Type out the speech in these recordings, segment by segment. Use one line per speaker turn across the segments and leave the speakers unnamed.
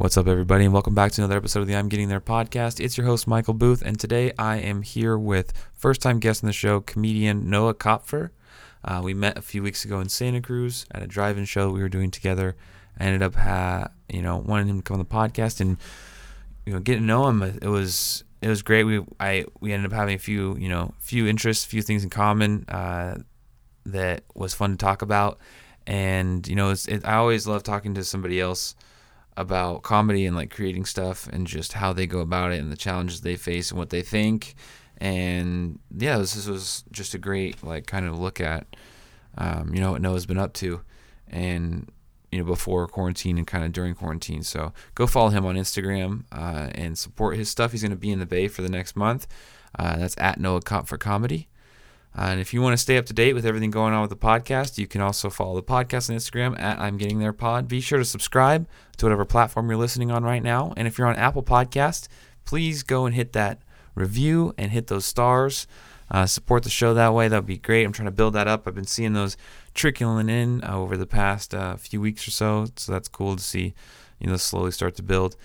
What's up, everybody, and welcome back to another episode of the I'm Getting There podcast. It's your host, Michael Booth, and today I am here with first time guest on the show, comedian Noah Kopfer. Uh, we met a few weeks ago in Santa Cruz at a drive in show we were doing together. I ended up, ha- you know, wanting him to come on the podcast and, you know, getting to know him. It was it was great. We I we ended up having a few you know few interests, few things in common uh, that was fun to talk about. And you know, it, I always love talking to somebody else about comedy and like creating stuff and just how they go about it and the challenges they face and what they think. And yeah, this, this was just a great like kind of look at um, you know what Noah's been up to and you know before quarantine and kind of during quarantine. So go follow him on Instagram uh, and support his stuff. He's going to be in the Bay for the next month. Uh, that's at Noah Kopfer Comedy. And if you want to stay up to date with everything going on with the podcast, you can also follow the podcast on Instagram at I'm Getting There Pod. Be sure to subscribe to whatever platform you're listening on right now. And if you're on Apple Podcast, please go and hit that review and hit those stars. Uh, support the show that way. That would be great. I'm trying to build that up. I've been seeing those trickling in uh, over the past uh, few weeks or so, so that's cool to see. You know, slowly start to build.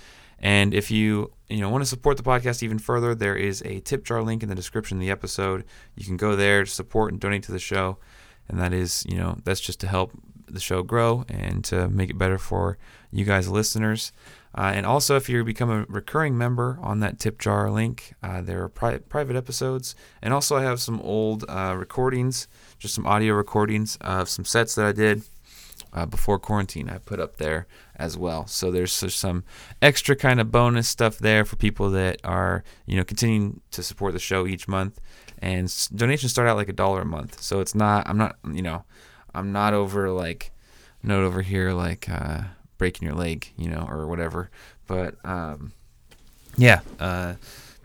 And if you you know want to support the podcast even further, there is a tip jar link in the description of the episode. You can go there to support and donate to the show, and that is you know that's just to help the show grow and to make it better for you guys listeners. Uh, and also, if you become a recurring member on that tip jar link, uh, there are pri- private episodes. And also, I have some old uh, recordings, just some audio recordings of some sets that I did uh, before quarantine. I put up there as well. So there's some extra kind of bonus stuff there for people that are, you know, continuing to support the show each month. And donations start out like a dollar a month. So it's not, I'm not, you know, I'm not over like, not over here like, uh, breaking your leg, you know, or whatever. But um, yeah, uh,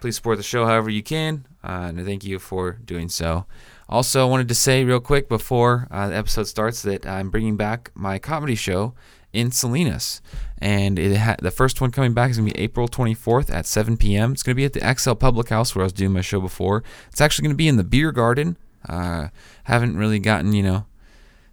please support the show however you can, uh, and thank you for doing so. Also, I wanted to say real quick before uh, the episode starts that I'm bringing back my comedy show in Salinas, and it ha- the first one coming back is gonna be April 24th at 7 p.m. It's gonna be at the XL Public House where I was doing my show before. It's actually gonna be in the beer garden. Uh, haven't really gotten you know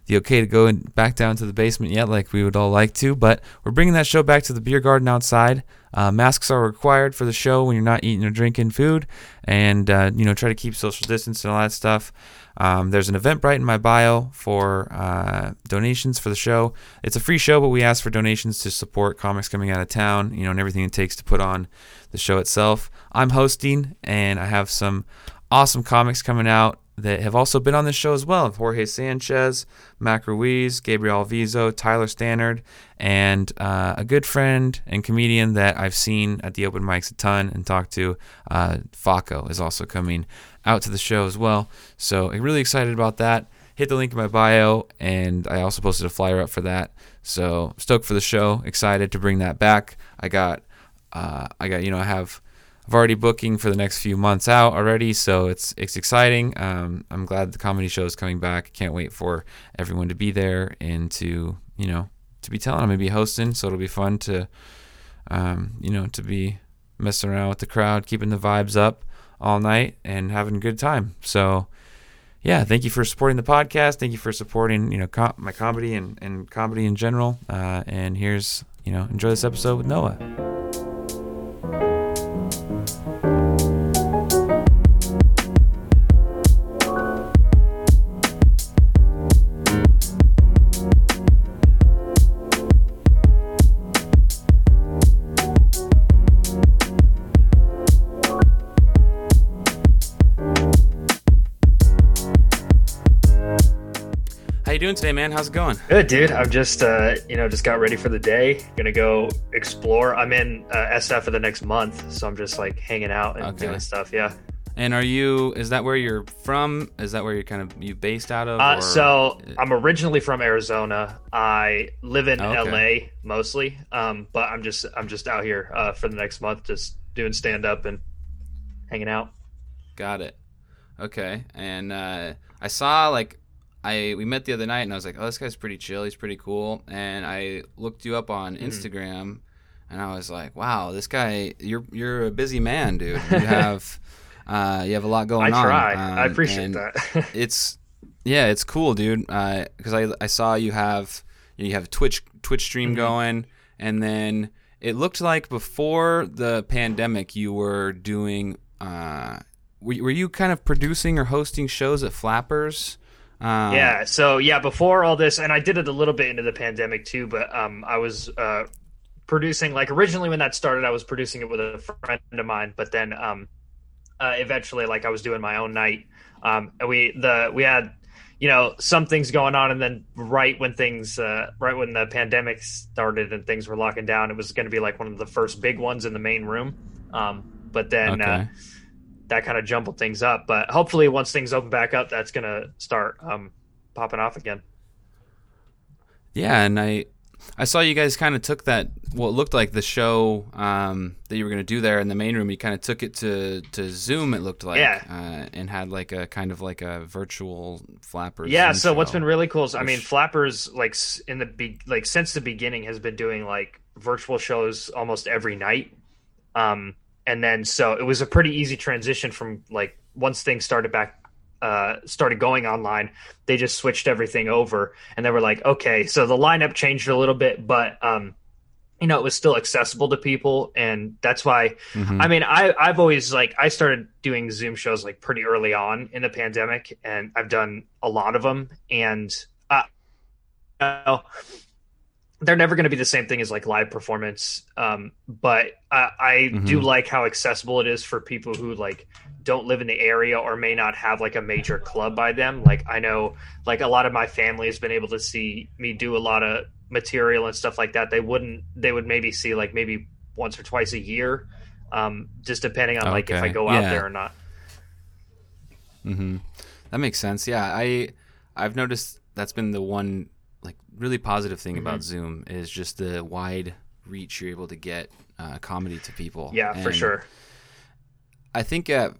the okay to go back down to the basement yet, like we would all like to. But we're bringing that show back to the beer garden outside. Uh, masks are required for the show when you're not eating or drinking food, and uh, you know try to keep social distance and all that stuff. Um, there's an Eventbrite in my bio for uh, donations for the show. It's a free show, but we ask for donations to support comics coming out of town, you know, and everything it takes to put on the show itself. I'm hosting, and I have some awesome comics coming out that have also been on this show as well Jorge Sanchez, Mac Ruiz, Gabriel Alviso, Tyler Stannard, and uh, a good friend and comedian that I've seen at the open mics a ton and talked to, uh, Faco, is also coming out to the show as well. So I'm really excited about that. Hit the link in my bio, and I also posted a flyer up for that. So stoked for the show, excited to bring that back. I got, uh, I got, you know, I have I've already booking for the next few months out already, so it's it's exciting. Um, I'm glad the comedy show is coming back. Can't wait for everyone to be there and to you know to be telling. I'm gonna be hosting, so it'll be fun to um, you know to be messing around with the crowd, keeping the vibes up all night and having a good time. So yeah, thank you for supporting the podcast. Thank you for supporting you know com- my comedy and, and comedy in general. Uh, and here's you know enjoy this episode with Noah. How you doing today, man? How's it going?
Good, dude. I'm just, uh, you know, just got ready for the day. Gonna go explore. I'm in uh, SF for the next month, so I'm just like hanging out and
Okay.
doing stuff. Yeah.
And are you? Is that where you're from? Is that where you're kind of you based out of?
Uh, so I'm originally from Arizona. I live in
okay.
LA mostly, um, but I'm just, I'm just out here uh, for the next month, just doing stand up and hanging out.
Got it. Okay. And uh, I saw like I we met the other night, and I was like, oh, this guy's pretty chill. He's pretty cool. And I looked you up on
Mhm.
Instagram, and I was like, wow, this guy, you're you're a busy man, dude. You have uh, you have a lot
I
going on.
I try. I
Um,
appreciate
and
that.
It's yeah, it's cool, dude. Because I I saw you have you have a Twitch Twitch stream
Mhm.
going, and then it looked like before the pandemic you were doing. Uh, were, were you kind of producing or hosting shows at Flappers?
Uh, yeah. So yeah, before all this, and I did it a little bit into the pandemic too, but um, I was uh, producing like originally when that started, I was producing it with a friend of mine, but then um, uh, eventually, like I was doing my own night. Um, and we the we had you know some things going on and then right when things uh, right when the pandemic started and things were locking down it was going to be like one of the first big ones in the main room um, but then uh, okay. uh, that kind of jumbled things up but hopefully once things open back up that's going to start um, popping off again
yeah and i I saw you guys kind of took that what looked like the show um, that you were going to do there in the main room. You kind of took it to, to Zoom. It looked like,
yeah,
uh, and had like a kind of like a virtual flappers.
Yeah. So show. what's been really cool is, I mean, flappers like in the be- like since the beginning has been doing like virtual shows almost every night. Um, and then so it was a pretty easy transition from like once things started back uh, started going online, they just switched everything over, and they were like, okay, so the lineup changed a little bit, but um, you know, it was still accessible to people, and that's why. Mm-hmm. I mean, I I've always like I started doing Zoom shows like pretty early on in the pandemic, and I've done a lot of them, and uh, you know, they're never going to be the same thing as like live performance. Um, but I, I mm-hmm. do like how accessible it is for people who like don't live in the area or may not have like a major club by them. Like I know like a lot of my family has been able to see me do a lot of material and stuff like that. They wouldn't they would maybe see like maybe once or twice a year. Um, just depending on like if I go out there or not.
Mm-hmm. That makes sense. Yeah, I I've noticed that's been the one really positive thing mm-hmm. about Zoom is just the wide reach you're able to get uh, comedy to people.
Yeah, and for sure.
I think at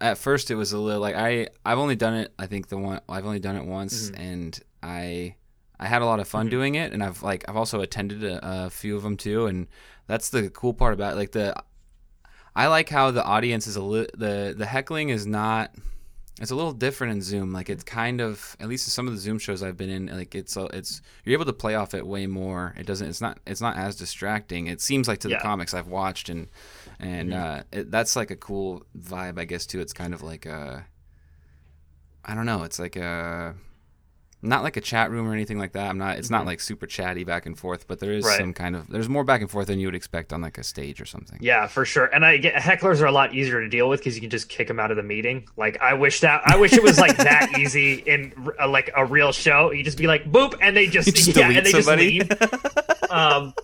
at first it was a little like I I've only done it I think the one I've only done it once mm-hmm. and I I had a lot of fun mm-hmm. doing it and I've like I've also attended a, a, few of them too and that's the cool part about it. like the I like how the audience is a li- the the heckling is not it's a little different in Zoom. Like it's kind of at least in some of the Zoom shows I've been in, like it's it's you're able to play off it way more. It doesn't. It's not. It's not as distracting. It seems like to yeah. the comics I've watched and and mm-hmm. uh, it, that's like a cool vibe, I guess. Too. It's kind of like a, I don't know. It's like a, not like a chat room or anything like that. I'm not. It's mm-hmm. not like super chatty back and forth, but there is right. some kind of. There's more back and forth than you would expect on like a stage or something.
Yeah, for sure. And I get hecklers are a lot easier to deal with because you can just kick them out of the meeting. Like I wish that I wish it was like that easy in uh, like a real show. You just be like boop, and they just, just yeah, and they somebody. just leave. um,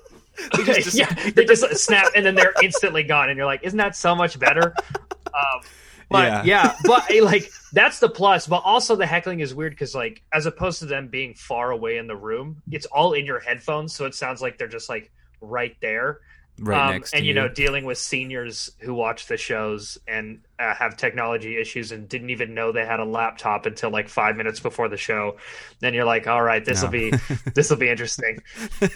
they just, yeah, they just snap and then they're instantly gone, and you're like, isn't that so much better? Um, but yeah. yeah, but like that's the plus. But also the heckling is weird because like as opposed to them being far away in the room, it's all in your headphones, so it sounds like they're just like right there
right um, next
and
you,
you know dealing with seniors who watch the shows and uh, have technology issues and didn't even know they had a laptop until like five minutes before the show then you're like all right this will no. be this will be interesting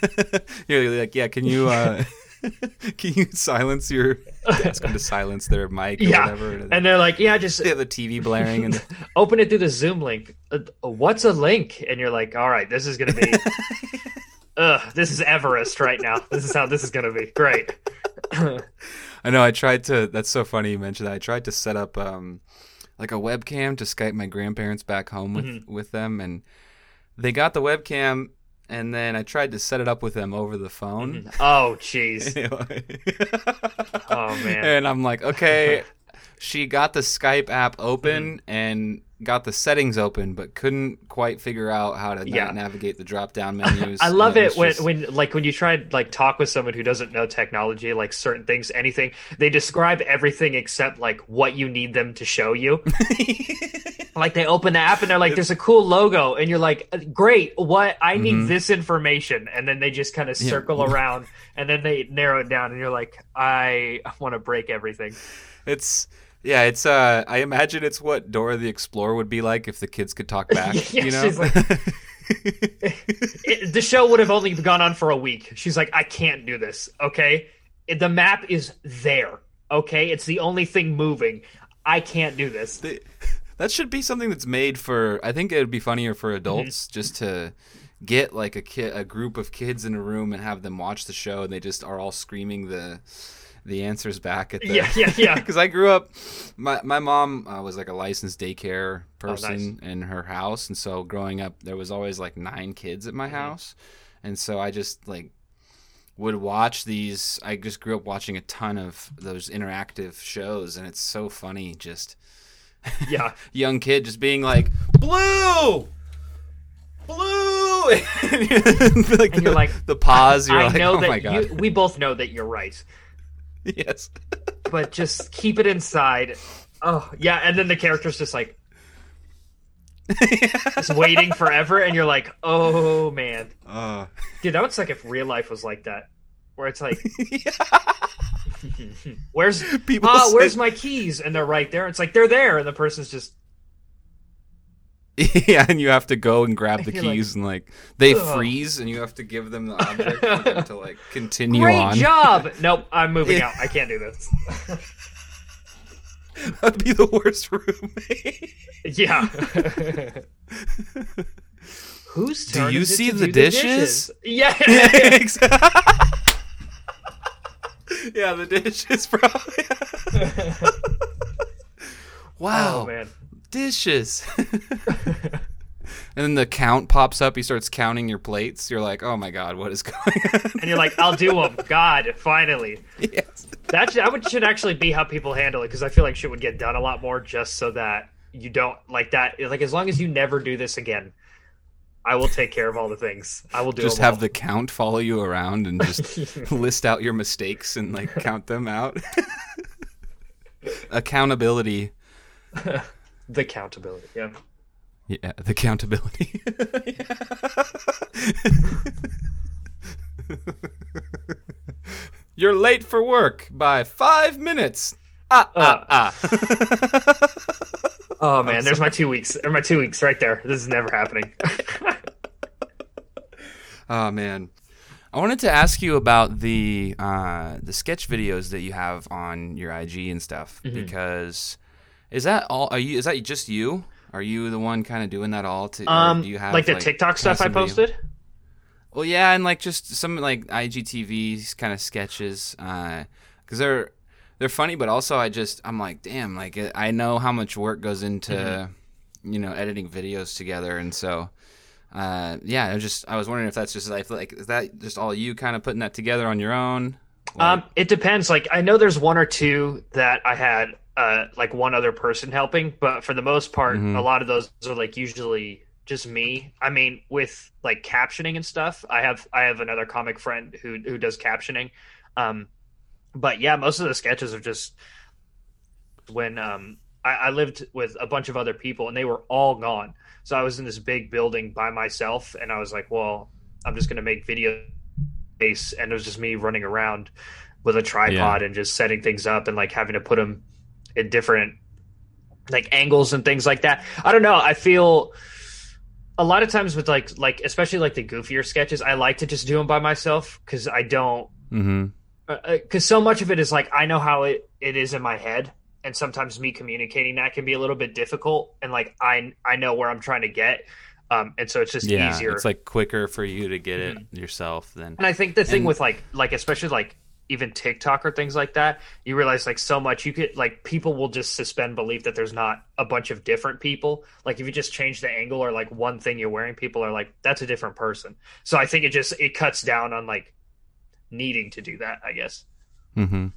you're like yeah can you uh can you silence your ask them to silence their mic or
yeah.
whatever
and they're like yeah just
they have the tv blaring and
open it through the zoom link uh, what's a link and you're like all right this is gonna be ugh, this is Everest right now. This is how this is going to be. Great.
I know. I tried to. That's so funny you mentioned that. I tried to set up um, like a webcam to Skype my grandparents back home with mm-hmm. with them, and they got the webcam. And then I tried to set it up with them over the phone.
Mm-hmm. Oh, jeez. oh man.
And I'm like, okay. she got the Skype app open, mm-hmm. and got the settings open but couldn't quite figure out how to yeah. navigate the drop down menus.
I love it, it when, just... when like when you try like talk with someone who doesn't know technology, like certain things, anything, they describe everything except like what you need them to show you. like they open the app and they're like, "There's a cool logo," and you're like, "Great, what? I need mm-hmm. this information," and then they just kind of circle yeah. around and then they narrow it down, and you're like, "I want to break everything."
It's yeah, it's. uh I imagine it's what Dora the Explorer would be like if the kids could talk back. yeah, you know. Like,
it, the show would have only gone on for a week. She's like, I can't do this. Okay, the map is there. Okay, it's the only thing moving. I can't do this. The,
that should be something that's made for. I think it would be funnier for adults mm-hmm. just to get like a kid, a group of kids in a room and have them watch the show, and they just are all screaming the the answers back at the
yeah yeah yeah.
Because I grew up my my mom uh, was like a licensed daycare
Oh,
person in her house. And so growing up there was always like nine kids at my
Mm-hmm.
house. And so I just like would watch these I just grew up watching a ton of those interactive shows. And it's so funny just
yeah.
young kid just being like blue! Blue! And you're like,
And you're
the,
like,
the pause you're
I
like
know
oh
that
my god.
you we both know that you're right
yes.
But just keep it inside. Oh yeah and then the character's just like just waiting forever and you're like oh man.
Uh,
dude that would suck if real life was like that where it's like where's
People
ah,
say-
where's my keys? And they're right there. It's like they're there and the person's just
yeah, and you have to go and grab the
You're like,
keys and like they
"Ugh."
freeze and you have to give them the object for them to like continue
great
on.
job nope i'm moving out i can't do this
That'd be the worst roommate.
yeah who's
Do you see the
do
dishes?
yeah
yeah, the dishes, probably. Oh, wow,
oh man
dishes. and then the count pops up. He starts counting your plates. You're like, oh my god, what is going on?
and you're like, I'll do them. God, finally.
yes.
That should, that would, should actually be how people handle it because I feel like shit would get done a lot more just so that you don't like that. Like as long as you never do this again, I will take care of all the things. I will do.
just have
all.
the count follow you around and just list out your mistakes and like count them out. Accountability.
The accountability. Yeah.
Yeah, the accountability. You're late for work by five minutes. Ah, ah, ah.
Oh man, there's my two weeks. Or my two weeks right there. This is never happening.
oh man. I wanted to ask you about the uh, the sketch videos that you have on your IG and stuff
Mm-hmm.
because is that all? Are you? Is that just you? Are you the one kind of doing that all? To,
um,
do you have
like the TikTok stuff I posted.
Well, yeah, and like just some like IGTV kind of sketches, because they're they're funny, but also I just I'm like, damn, like I know how much work goes into
Mm-hmm.
you know editing videos together, and so uh, yeah, I was just I was wondering if that's just I feel like is that just all you kind of putting that together on your own?
Um, it depends. Like I know there's one or two that I had uh like one other person helping, but for the most part,
Mhm.
a lot of those are like usually just me. I mean, with like captioning and stuff, I have I have another comic friend who who does captioning. Um, but yeah, most of the sketches are just when um I, I lived with a bunch of other people and they were all gone. So I was in this big building by myself, and I was like, well, I'm just gonna make video space and it was just me running around with a tripod and just setting things up and like having to put them in different like angles and things like that. I don't know. I feel a lot of times with like like especially like the goofier sketches, I like to just do them by myself because I don't
Mm-hmm.
because so much of it is like I know how it, it is in my head, and sometimes me communicating that can be a little bit difficult. And like I I know where I'm trying to get, um, and so it's just
Yeah,
easier.
it's like quicker for you to get it yourself than
And I think the thing
And-
with like like especially like even TikTok or things like that, you realize like so much you could like people will just suspend belief that there's not a bunch of different people. Like if you just change the angle or like one thing you're wearing, people are like, that's a different person. So I think it just it cuts down on like needing to do that, I guess.
Mm-hmm.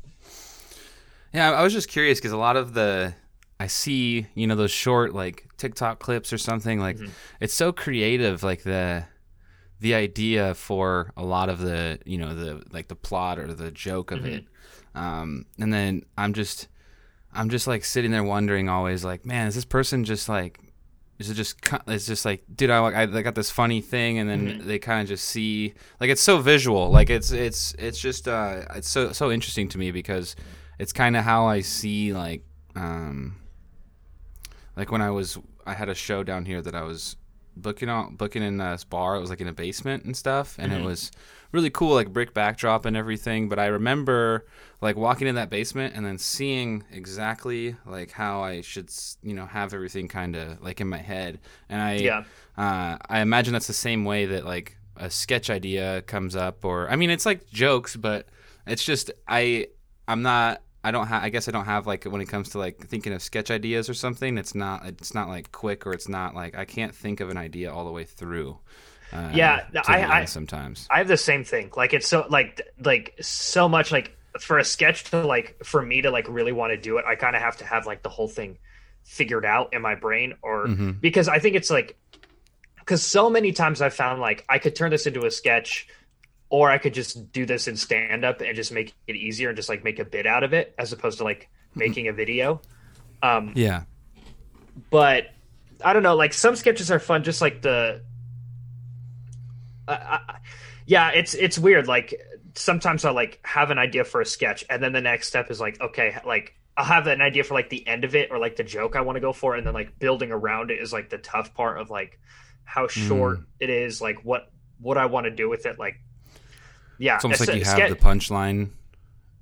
Yeah, I was just curious because a lot of the I see, you know, those short like TikTok clips or something like
Mhm.
it's so creative, like the the idea for a lot of the you know the like the plot or the joke of it, um, and then I'm just I'm just like sitting there wondering always like, man, is this person just like is it just it's just like dude I, I I got this funny thing? And then they kind of just see like it's so visual. Like it's it's it's just uh it's so so interesting to me because it's kind of how I see like um like when I was I had a show down here that I was booking on booking in this bar. It was like in a basement and stuff, and
Mhm.
it was really cool, like brick backdrop and everything. But I remember like walking in that basement and then seeing exactly like how I should, you know, have everything kind of like in my head. And I,
Yeah.
uh, I imagine that's the same way that like a sketch idea comes up, or I mean, it's like jokes, but it's just I, I'm not. I don't have. I guess I don't have like when it comes to like thinking of sketch ideas or something. It's not. It's not like quick or it's not like I can't think of an idea all the way through. Uh,
Yeah, I- I-
sometimes.
I have the same thing. Like it's so like like so much like for a sketch to like for me to like really want to do it, I kind of have to have like the whole thing figured out in my brain or
Mhm.
because I think it's like because so many times I've found like I could turn this into a sketch or I could just do this in stand up and just make it easier and just like make a bit out of it as opposed to like making a video. Um
Yeah.
but I don't know. Like some sketches are fun, just like the. I, I, yeah, it's it's weird. Like sometimes I like have an idea for a sketch, and then the next step is like, okay, like I'll have an idea for like the end of it or like the joke I want to go for, and then like building around it is like the tough part of like how short it is, like what what I want to do with it. Like, yeah,
It's almost
a-
like you have
ske-
the punchline.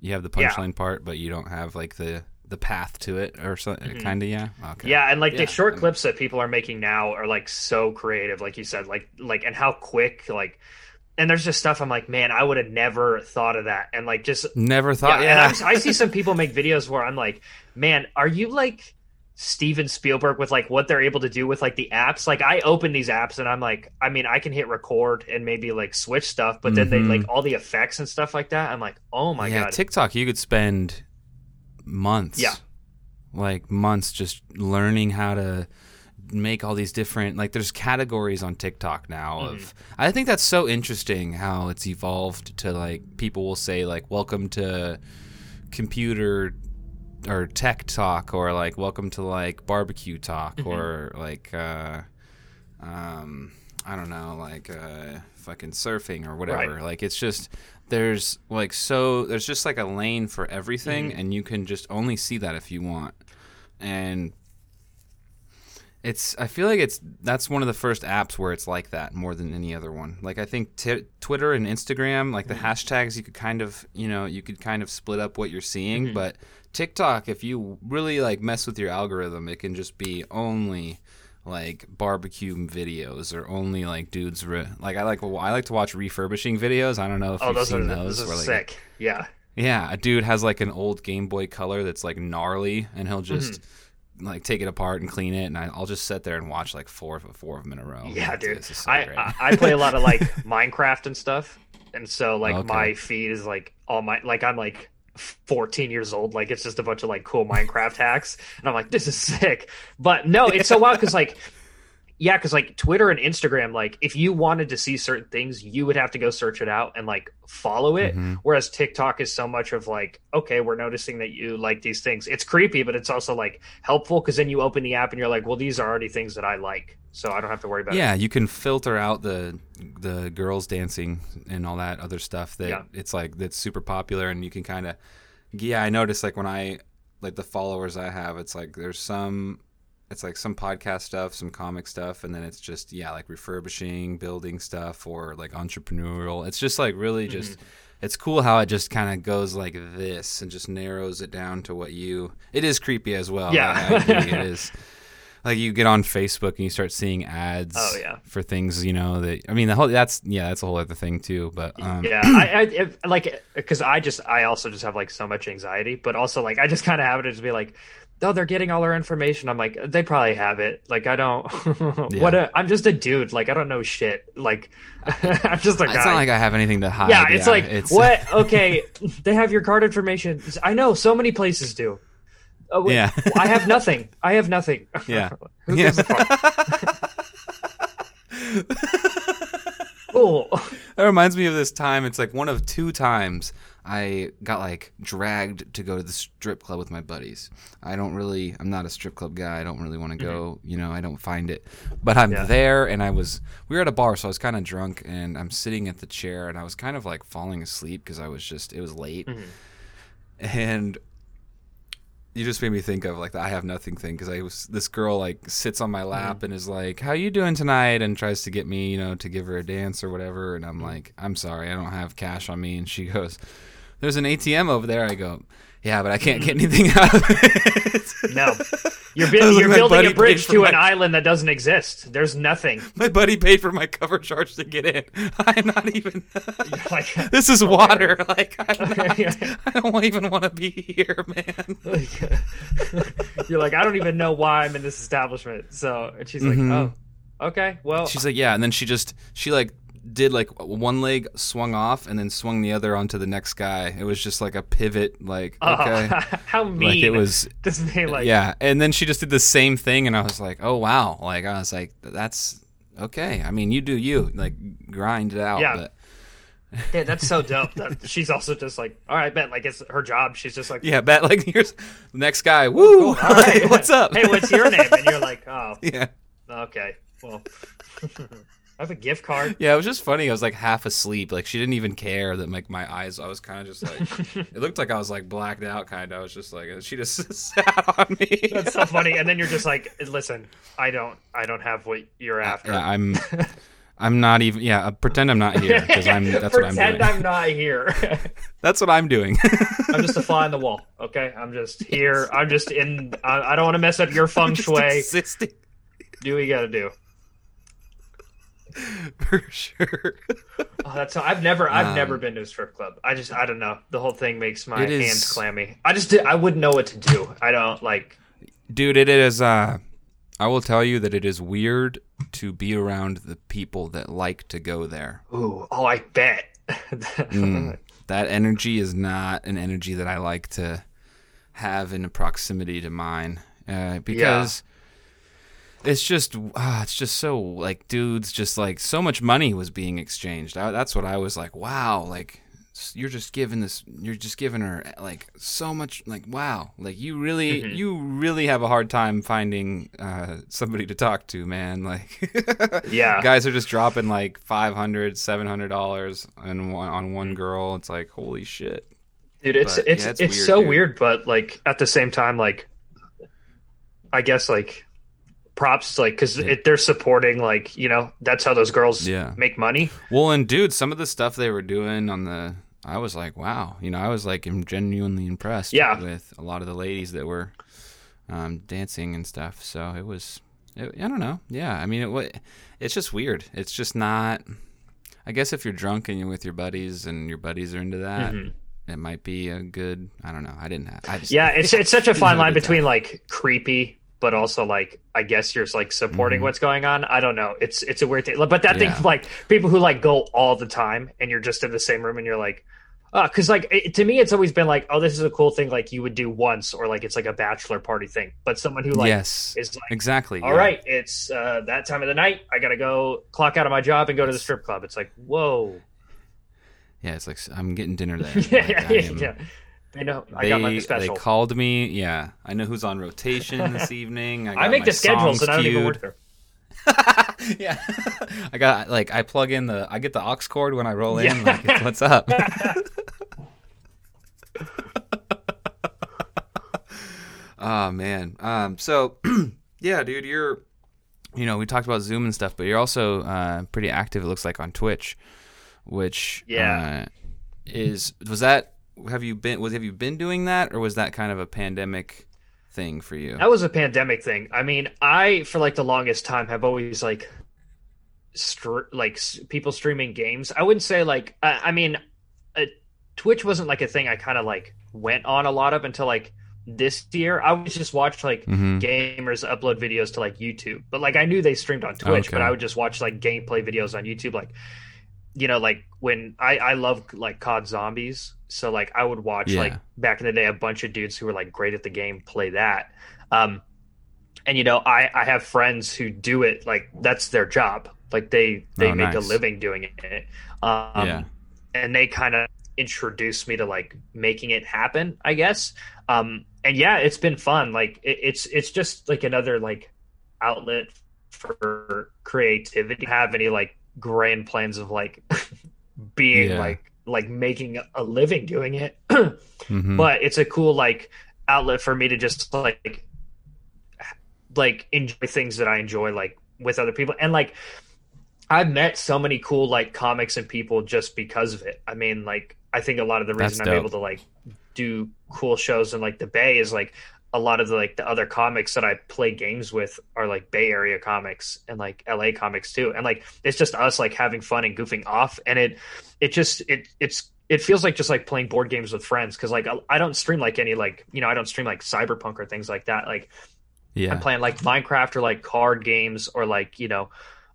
You have the
Yeah.
punchline part, but you don't have like the the path to it or something.
Mhm.
Kind of, yeah. Okay.
Yeah, and like
Yeah.
the short clips that people are making now are like so creative, like you said, like like and how quick, like and there's just stuff I'm like, man, I would have never thought of that, and like just
Never thought.
yeah,
Yeah.
and I see some people make videos where I'm like, man, are you like Steven Spielberg with like what they're able to do with like the apps? Like I open these apps and I'm like, I mean, I can hit record and maybe like switch stuff, but then they
Mhm.
like all the effects and stuff like that. I'm like, oh my god.
yeah,
god,
TikTok, you could spend months.
Yeah.
Like months just learning how to make all these different like there's categories on TikTok now
Mm-hmm.
of I think that's so interesting how it's evolved to like people will say like welcome to computer or tech talk or like welcome to like barbecue talk
Mm-hmm.
or like uh um I don't know like uh fucking surfing or whatever
Right.
like it's just there's like so there's just like a lane for everything
Mm-hmm.
and you can just only see that if you want and it's i feel like it's that's one of the first apps where it's like that more than any other one like i think t- twitter and instagram like the
Mm-hmm.
hashtags you could kind of you know you could kind of split up what you're seeing
Mm-hmm.
but tiktok if you really like mess with your algorithm it can just be only like barbecue videos or only like dudes re- like i like i like to watch refurbishing videos i don't know if
oh
you've
those are
seen
those,
those
are
like,
sick, yeah.
yeah, a dude has like an old Game Boy Color that's like gnarly, and he'll just
Mm-hmm.
like take it apart and clean it, and I, I'll just sit there and watch like four of four of them in a row.
Yeah,
Like,
dude.
so
I. I I play a lot of like Minecraft and stuff, and so like
Okay.
my feed is like all my like I'm like 14 years old. Like it's just a bunch of like cool Minecraft hacks, and I'm like, this is sick. But no, it's so wild because like. Yeah, because like Twitter and Instagram, like if you wanted to see certain things, you would have to go search it out and like follow it.
Mhm.
Whereas TikTok is so much of like, okay, we're noticing that you like these things. It's creepy, but it's also like helpful because then you open the app and you're like, well, these are already things that I like, so I don't have to worry about it.
yeah, you can filter out the the girls dancing and all that other stuff that
Yeah.
it's like that's super popular, and you can kind of yeah. I noticed like when I like the followers I have, it's like there's some. It's like some podcast stuff, some comic stuff, and then it's just yeah, like refurbishing, building stuff, or like entrepreneurial. It's just like really just
Mm-hmm.
it's cool how it just kind of goes like this and just narrows it down to what you. It is creepy as well.
Yeah.
I, I it is. Like you get on Facebook and you start seeing ads.
Oh, yeah.
for things you know that. I mean, the whole that's yeah, that's a whole other thing too. But um,
yeah i, I if, like because i just i also just have like so much anxiety but also like i just kind of have it to just be like oh they're getting all our information i'm like they probably have it like i don't what a, i'm just a dude like i don't know shit like i'm just a guy
it's not like I have anything to hide.
yeah it's like
it's,
what okay they have your card information i know so many places do oh, wait,
Yeah.
i have nothing i have nothing
Yeah.
who
Yeah.
gives a fuck cool
That reminds me of this time. It's like one of two times I got like dragged to go to the strip club with my buddies. I don't really, I'm not a strip club guy. I don't really want to go. You know, I don't find it. But I'm
Mm-hmm. Yeah.
there, and I was. We were at a bar, so I was kind of drunk, and I'm sitting at the chair, and I was kind of like falling asleep because I was just. It was late,
Mm-hmm.
and you just made me think of like the I have nothing thing because I was this girl like sits on my mm-hmm. lap and is like, "How you doing tonight?" and tries to get me, you know, to give her a dance or whatever. And I'm mm-hmm. like, "I'm sorry, I don't have cash on me." And she goes, "There's an ATM over there." I go, "Yeah, but I can't get anything out of it."
No, you're, bu- you're
like,
building a bridge to
my-
an island that doesn't exist. There's nothing.
my buddy paid for my cover charge to get in. I'm not even.
Like,
this is water. Like I'm not. I don't even want to be here, man.
you're like, I don't even know why I'm in this establishment. So, and she's like,
Mhm.
oh, okay, well,
She's like, yeah, and then she just she like did like one leg swung off and then swung the other onto the next guy. It was just like a pivot, like
oh,
okay,
how mean.
like it was.
Thing, like,
yeah, and then she just did the same thing, and I was like, oh wow, like I was like, that's okay. I mean, you do you, like grind it out.
Yeah.
But
yeah, that's so dope. That she's also just like, all right, bet, like it's her job. She's just like,
yeah, bet like here's the next guy. Oh, Woo,
cool, all right.
what's up?
Hey, what's your name? And you're like, oh,
yeah.
okay, well, I have a gift card.
Yeah, it was just funny. I was like half asleep. Like she didn't even care that like my eyes. I was kind of just like it looked like I was like blacked out. Kind of. I was just like she just sat on me.
That's so funny. And then you're just like, listen, I don't, I don't have what you're after.
Yeah, I'm. I'm not even. Yeah, uh, pretend I'm not here because I'm. That's what I'm doing. Pretend.
I'm not here.
That's what I'm doing.
I'm just a fly on the wall. Okay, I'm just here. I'm just in. I, I don't want to mess up your feng shui. Do what you got to do.
for sure.
Oh, that's. I've never. I've
Um,
never been to a strip club. I just. I don't know. The whole thing makes my
is-
hands clammy. I just. I wouldn't know what to do. I don't like.
Dude, it is. Uh, I will tell you that it is weird to be around the people that like to go there.
Ooh. Oh, I bet.
Mm. that energy is not an energy that I like to have in proximity to mine uh, because it's just ah, it's just so like dudes just like so much money was being exchanged. I, that's what I was like. Wow, like you're just giving this you're just giving her like so much like wow like you really
Mhm.
you really have a hard time finding uh, somebody to talk to man like
Yeah.
guys are just dropping like 500 700 dollars on one, on one girl it's like holy shit
dude it's
But,
it's
yeah,
it's,
it's weird,
so
dude.
weird but like at the same time like i guess like props like because
Yeah.
they're supporting like you know that's how those girls
Yeah.
make money
well and dude some of the stuff they were doing on the i was like wow you know i was like im- genuinely impressed
Yeah.
with a lot of the ladies that were um, dancing and stuff so it was it, i don't know yeah i mean it it's just weird it's just not i guess if you're drunk and you're with your buddies and your buddies are into that
Mhm.
it might be a good i don't know i didn't have i just
yeah it's it's such a fine line between like creepy but also like i guess you're like supporting
Mhm.
what's going on i don't know it's it's a weird thing but that
Yeah.
thing like people who like go all the time and you're just in the same room and you're like uh, cause like it, to me, it's always been like, oh, this is a cool thing, like you would do once, or like it's like a bachelor party thing. But someone who like
yes
is like,
exactly
all
yeah.
right, it's uh, that time of the night. I gotta go clock out of my job and go to the strip club. It's like, whoa,
Yeah, it's like I'm getting dinner there.
yeah,
Like,
yeah, yeah,
am-
yeah. I know. I
They,
got my special.
they called me. Yeah, I know who's on rotation this evening. I,
I make the schedules, and I don't even work there.
yeah, I got like I plug in the I get the aux cord when I roll in.
Yeah.
Like, what's up? oh man. Um. So yeah, dude, you're. You know, we talked about Zoom and stuff, but you're also uh, pretty active. It looks like on Twitch, which
Yeah.
uh, is was that have you been was have you been doing that or was that kind of a pandemic thing for you?
That was a pandemic thing. I mean, I for like the longest time have always like, str- like s- people streaming games. I wouldn't say like. I, I mean, uh, Twitch wasn't like a thing I kind of like went on a lot of until like this year. I would just watch like
Mhm.
gamers upload videos to like YouTube. But like I knew they streamed on Twitch, but I would just watch like gameplay videos on YouTube like you know like when I I love like COD Zombies, so like I would watch
Yeah.
like back in the day a bunch of dudes who were like great at the game play that. Um and you know, I I have friends who do it like that's their job. Like they they
Oh,
make a living doing it. Um
Yeah.
and they kind of introduced me to like making it happen i guess um and yeah it's been fun like it, it's it's just like another like outlet for creativity have any like grand plans of like being
Yeah.
like like making a living doing it
Mhm.
but it's a cool like outlet for me to just like like enjoy things that I enjoy like with other people and like I've met so many cool like comics and people just because of it. I mean, like I think a lot of the reason
That's
I'm
dope.
able to like do cool shows in like the Bay is like a lot of the like the other comics that I play games with are like Bay Area comics and like LA comics too. And like it's just us like having fun and goofing off and it it just it it's it feels like just like playing board games with friends because like I- don't stream like any like you know I don't stream like Cyberpunk or things like that. Like
Yeah.
I'm playing like Minecraft or like card games or like you know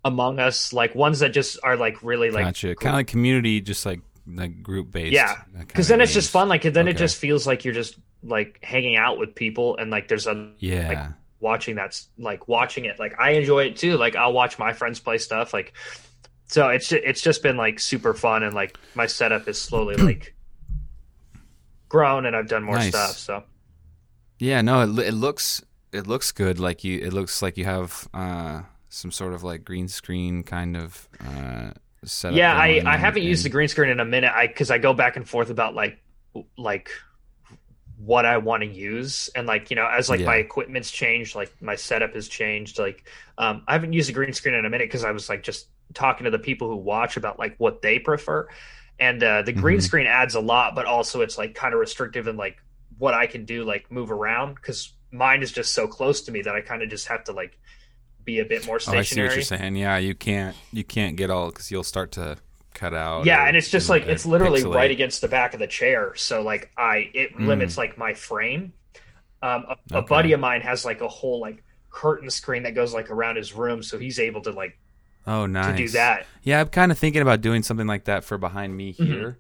Among Us, like ones that just are like really like
gotcha. Kind of like community, just like like group based.
yeah, because then it's just fun. Like then it just feels like you're just like hanging out with people and like there's a
Yeah.
like, watching that's like watching it. Like I enjoy it too. Like I'll watch my friends play stuff. Like so it's it's just been like super fun and like my setup is slowly like grown and I've done more
Nice.
stuff. So
Yeah, no, it, it looks it looks good. Like you, it looks like you have uh, some sort of like green screen kind of uh, setup.
yeah, I I haven't used the green screen in a minute. I because I go back and forth about like like what I want to use and like you know as like
Yeah.
my equipment's changed, like my setup has changed. Like um, I haven't used a green screen in a minute because I was like just talking to the people who watch about like what they prefer, and uh, the green
Mhm.
screen adds a lot, but also it's like kind of restrictive in like what I can do, like move around because mine is just so close to me that I kind of just have to like be a bit more stationary.
Oh, I see what you're saying. Yeah, you can't you can't get all because you'll start to cut out.
yeah
or-
and it's just
and-
like it's literally
pixelate.
right against the back of the chair so like i it
Mm.
limits like my frame um a, a buddy of mine has like a whole like curtain screen that goes like around his room so he's able to like
Oh, nice.
to do that
Yeah, I'm kind of thinking about doing something like that for behind me
Mhm.
here,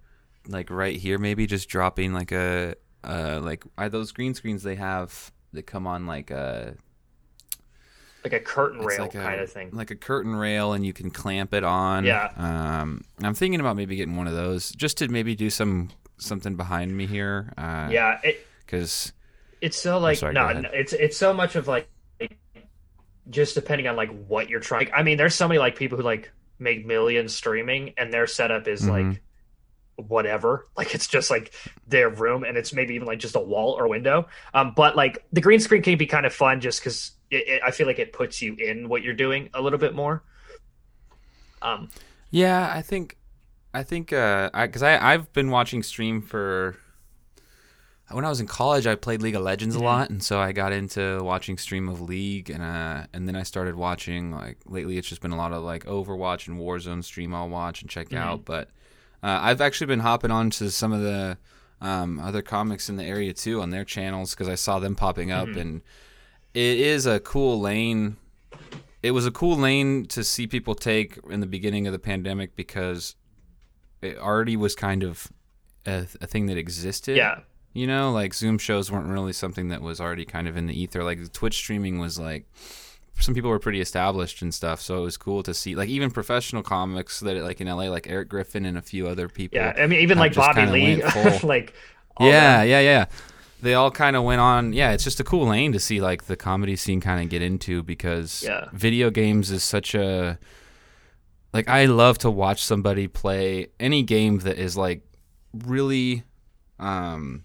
like right here, maybe just dropping like a uh like are those green screens they have that come on like a
like a curtain rail
like a,
kind of thing
like a curtain rail, and you can clamp it on.
Yeah.
Um, I'm thinking about maybe getting one of those just to maybe do some something behind me here. Uh,
yeah it,
Because
it's so like
sorry,
no no, it's it's so much of like just depending on like what you're trying i mean there's so many like people who like make millions streaming and their setup is
Mhm.
like whatever like it's just like their room and it's maybe even like just a wall or window um but like the green screen can be kind of fun just because it, it, i feel like it puts you in what you're doing a little bit more um
Yeah, I think, I think, uh, I because I I've been watching stream for. When I was in college, I played League of Legends a lot, and so I got into watching stream of League, and uh, and then I started watching like lately. It's just been a lot of like Overwatch and Warzone stream. I'll watch and check
Mhm.
out, but uh, I've actually been hopping on to some of the um, other comics in the area too on their channels because I saw them popping up,
Mhm.
and it is a cool lane it was a cool lane to see people take in the beginning of the pandemic because it already was kind of a, a thing that existed.
yeah
You know, like Zoom shows weren't really something that was already kind of in the ether. Like Twitch streaming was like some people were pretty established and stuff, so it was cool to see like even professional comics that like in LA like Eric Griffin and a few other people.
yeah i mean even like bobby lee like
yeah, yeah, yeah. They all kind of went on. Yeah, it's just a cool lane to see like the comedy scene kind of get into because
Yeah.
video games is such a like I love to watch somebody play any game that is like really um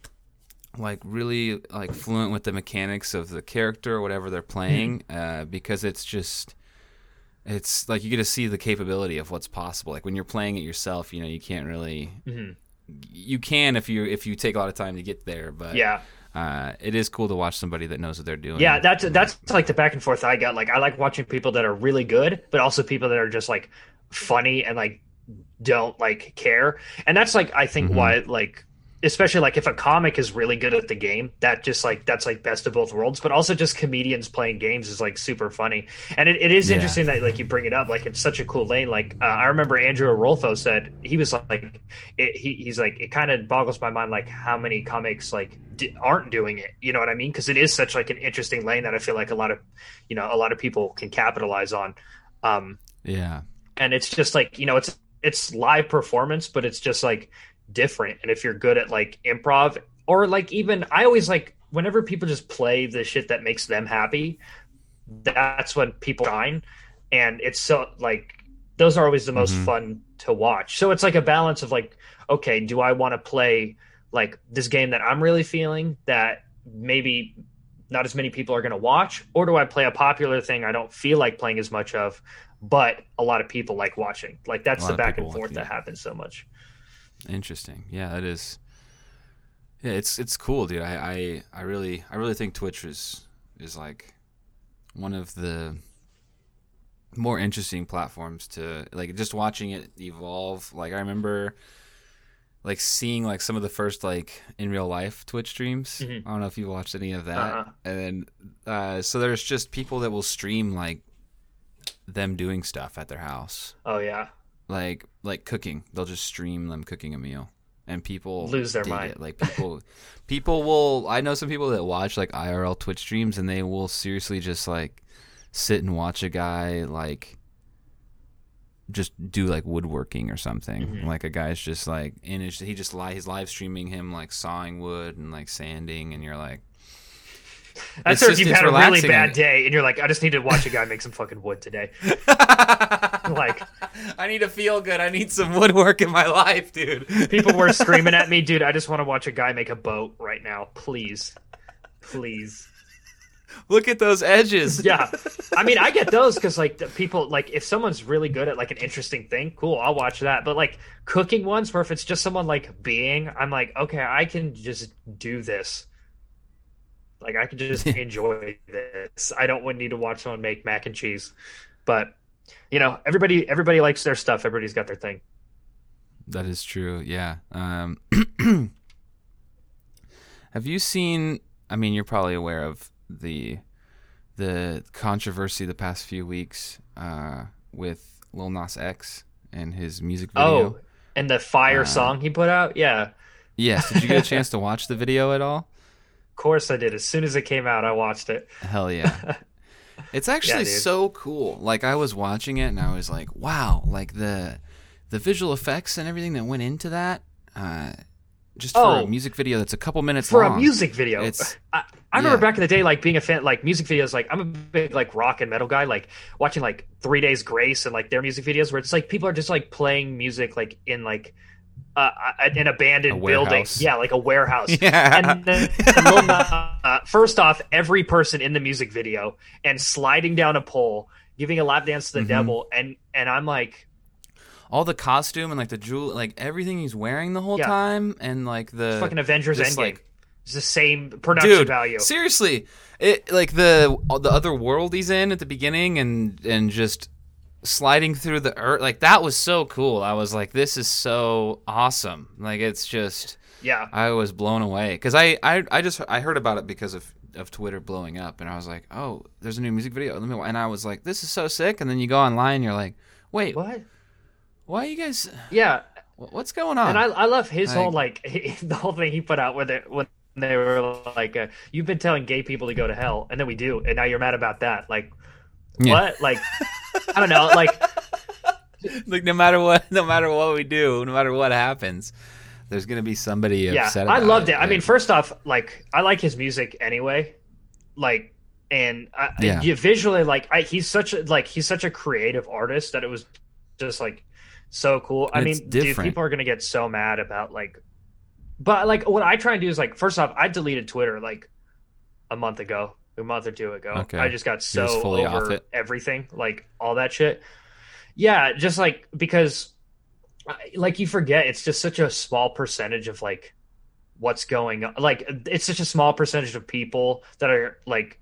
like really like fluent with the mechanics of the character or whatever they're playing uh because it's just it's like you get to see the capability of what's possible like when you're playing it yourself you know you can't really
Mhm.
You can if you if you take a lot of time to get there but
yeah
uh, it is cool to watch somebody that knows what they're doing
Yeah, that's that's like the back and forth I got. Like I like watching people that are really good, but also people that are just like funny and like don't like care. And that's like I think
Mhm.
why like especially like if a comic is really good at the game, that just like that's like best of both worlds. But also just comedians playing games is like super funny. And it, it is
Yeah.
interesting that like you bring it up. Like it's such a cool lane. Like uh, I remember Andrew Rolfo said he was like it, he, he's like it kind of boggles my mind like how many comics like d- aren't doing it you know what i mean because it is such like an interesting lane that i feel like a lot of you know a lot of people can capitalize on um
yeah
and it's just like you know it's it's live performance but it's just like different and if you're good at like improv or like even i always like whenever people just play the shit that makes them happy that's when people shine and it's so like those are always the most
Mhm.
fun to watch so it's like a balance of like okay do i want to play like this game that i'm really feeling that maybe not as many people are going to watch, or do I play a popular thing I don't feel like playing as much of, but a lot of people like watching? Like that's the back and forth
like
that happens so much.
Interesting. Yeah, that is. Yeah, it's it's cool, dude. I, I I really I really think Twitch is is like one of the more interesting platforms to like just watching it evolve. Like I remember like seeing like some of the first like in real life Twitch streams.
Mhm.
I don't know if you watched any of that.
Uh-uh.
And then uh so there's just people that will stream like them doing stuff at their house
Oh yeah,
like like cooking. They'll just stream them cooking a meal, and people
Lose their mind.
It. Like people, people will. I know some people that watch like IRL Twitch streams, and they will seriously just like sit and watch a guy like just do like woodworking or something.
Mhm.
Like a guy's just like in his, he just li- he's live streaming him like sawing wood and like sanding, and you're like,
that's if you've had a really bad day and you're like, I just need to watch a guy make some fucking wood today. Like
I need to feel good. I need some woodwork in my life, dude.
people were screaming at me, dude. I just want to watch a guy make a boat right now, please, please.
Look at those edges.
yeah i mean i get those because like the people like if someone's really good at like an interesting thing cool i'll watch that but like cooking ones where if it's just someone like being i'm like okay i can just do this like i can just enjoy this i don't need to watch someone make mac and cheese but you know everybody everybody likes their stuff everybody's got their thing
That is true. Yeah. Um, have you seen? I mean, you're probably aware of the the controversy the past few weeks uh, with Lil Nas X and his music video.
oh and the fire
Uh,
song he put out yeah
Yes. Did you get a chance to watch the video at all?
Of course i did as soon as it came out i watched it
Hell yeah. It's actually
dude.
so cool. Like I was watching it and I was like, wow, like the the visual effects and everything that went into that uh just for
Oh.
a music video that's a couple minutes
for
long.
a music video.
It's-
I, I remember
yeah.
back in the day, like being a fan, like music videos. Like I'm a big like rock and metal guy. Like watching like Three Days Grace and like their music videos, where it's like people are just like playing music like in like uh, an abandoned building. Yeah, like a warehouse.
Yeah.
And then Lil uh, first off, every person in the music video and sliding down a pole, giving a lap dance to the
Mhm.
devil, and and I'm like,
all the costume and like the jewel, like everything he's wearing the whole
Yeah.
time, and like the
fucking Avengers Endgame.
like-
it's the same production
dude,
value.
seriously, it like the the other world he's in at the beginning, and and just sliding through the earth, like that was so cool. I was like, this is so awesome. Like it's just,
Yeah.
I was blown away because I, I I just I heard about it because of of Twitter blowing up, and I was like, oh, there's a new music video. Let me, and I was like, this is so sick. And then you go online, you're like, wait,
What?
why you guys?
Yeah.
What's going on?
And I, I love his
Like-
whole like the whole thing he put out with it when they were like, uh, "You've been telling gay people to go to hell, and then we do, and now you're mad about that." Like,
Yeah.
what? Like, I don't know. Like,
like no matter what, no matter what we do, no matter what happens, there's gonna be somebody
yeah,
upset.
I loved it. I
Like,
mean, first off, like, I like his music anyway. Like, and I,
Yeah.
you visually, like, I, he's such a like he's such a creative artist that it was just like so cool. I
It's
mean, dude, people are gonna get so mad about like, but like what I try and do is like, first off, I deleted Twitter like a month ago, a month or two ago.
Okay.
I just got so
just fully off
over everything, like all that shit. Yeah, just like because, like you forget, it's just such a small percentage of like what's going on. Like it's such a small percentage of people that are like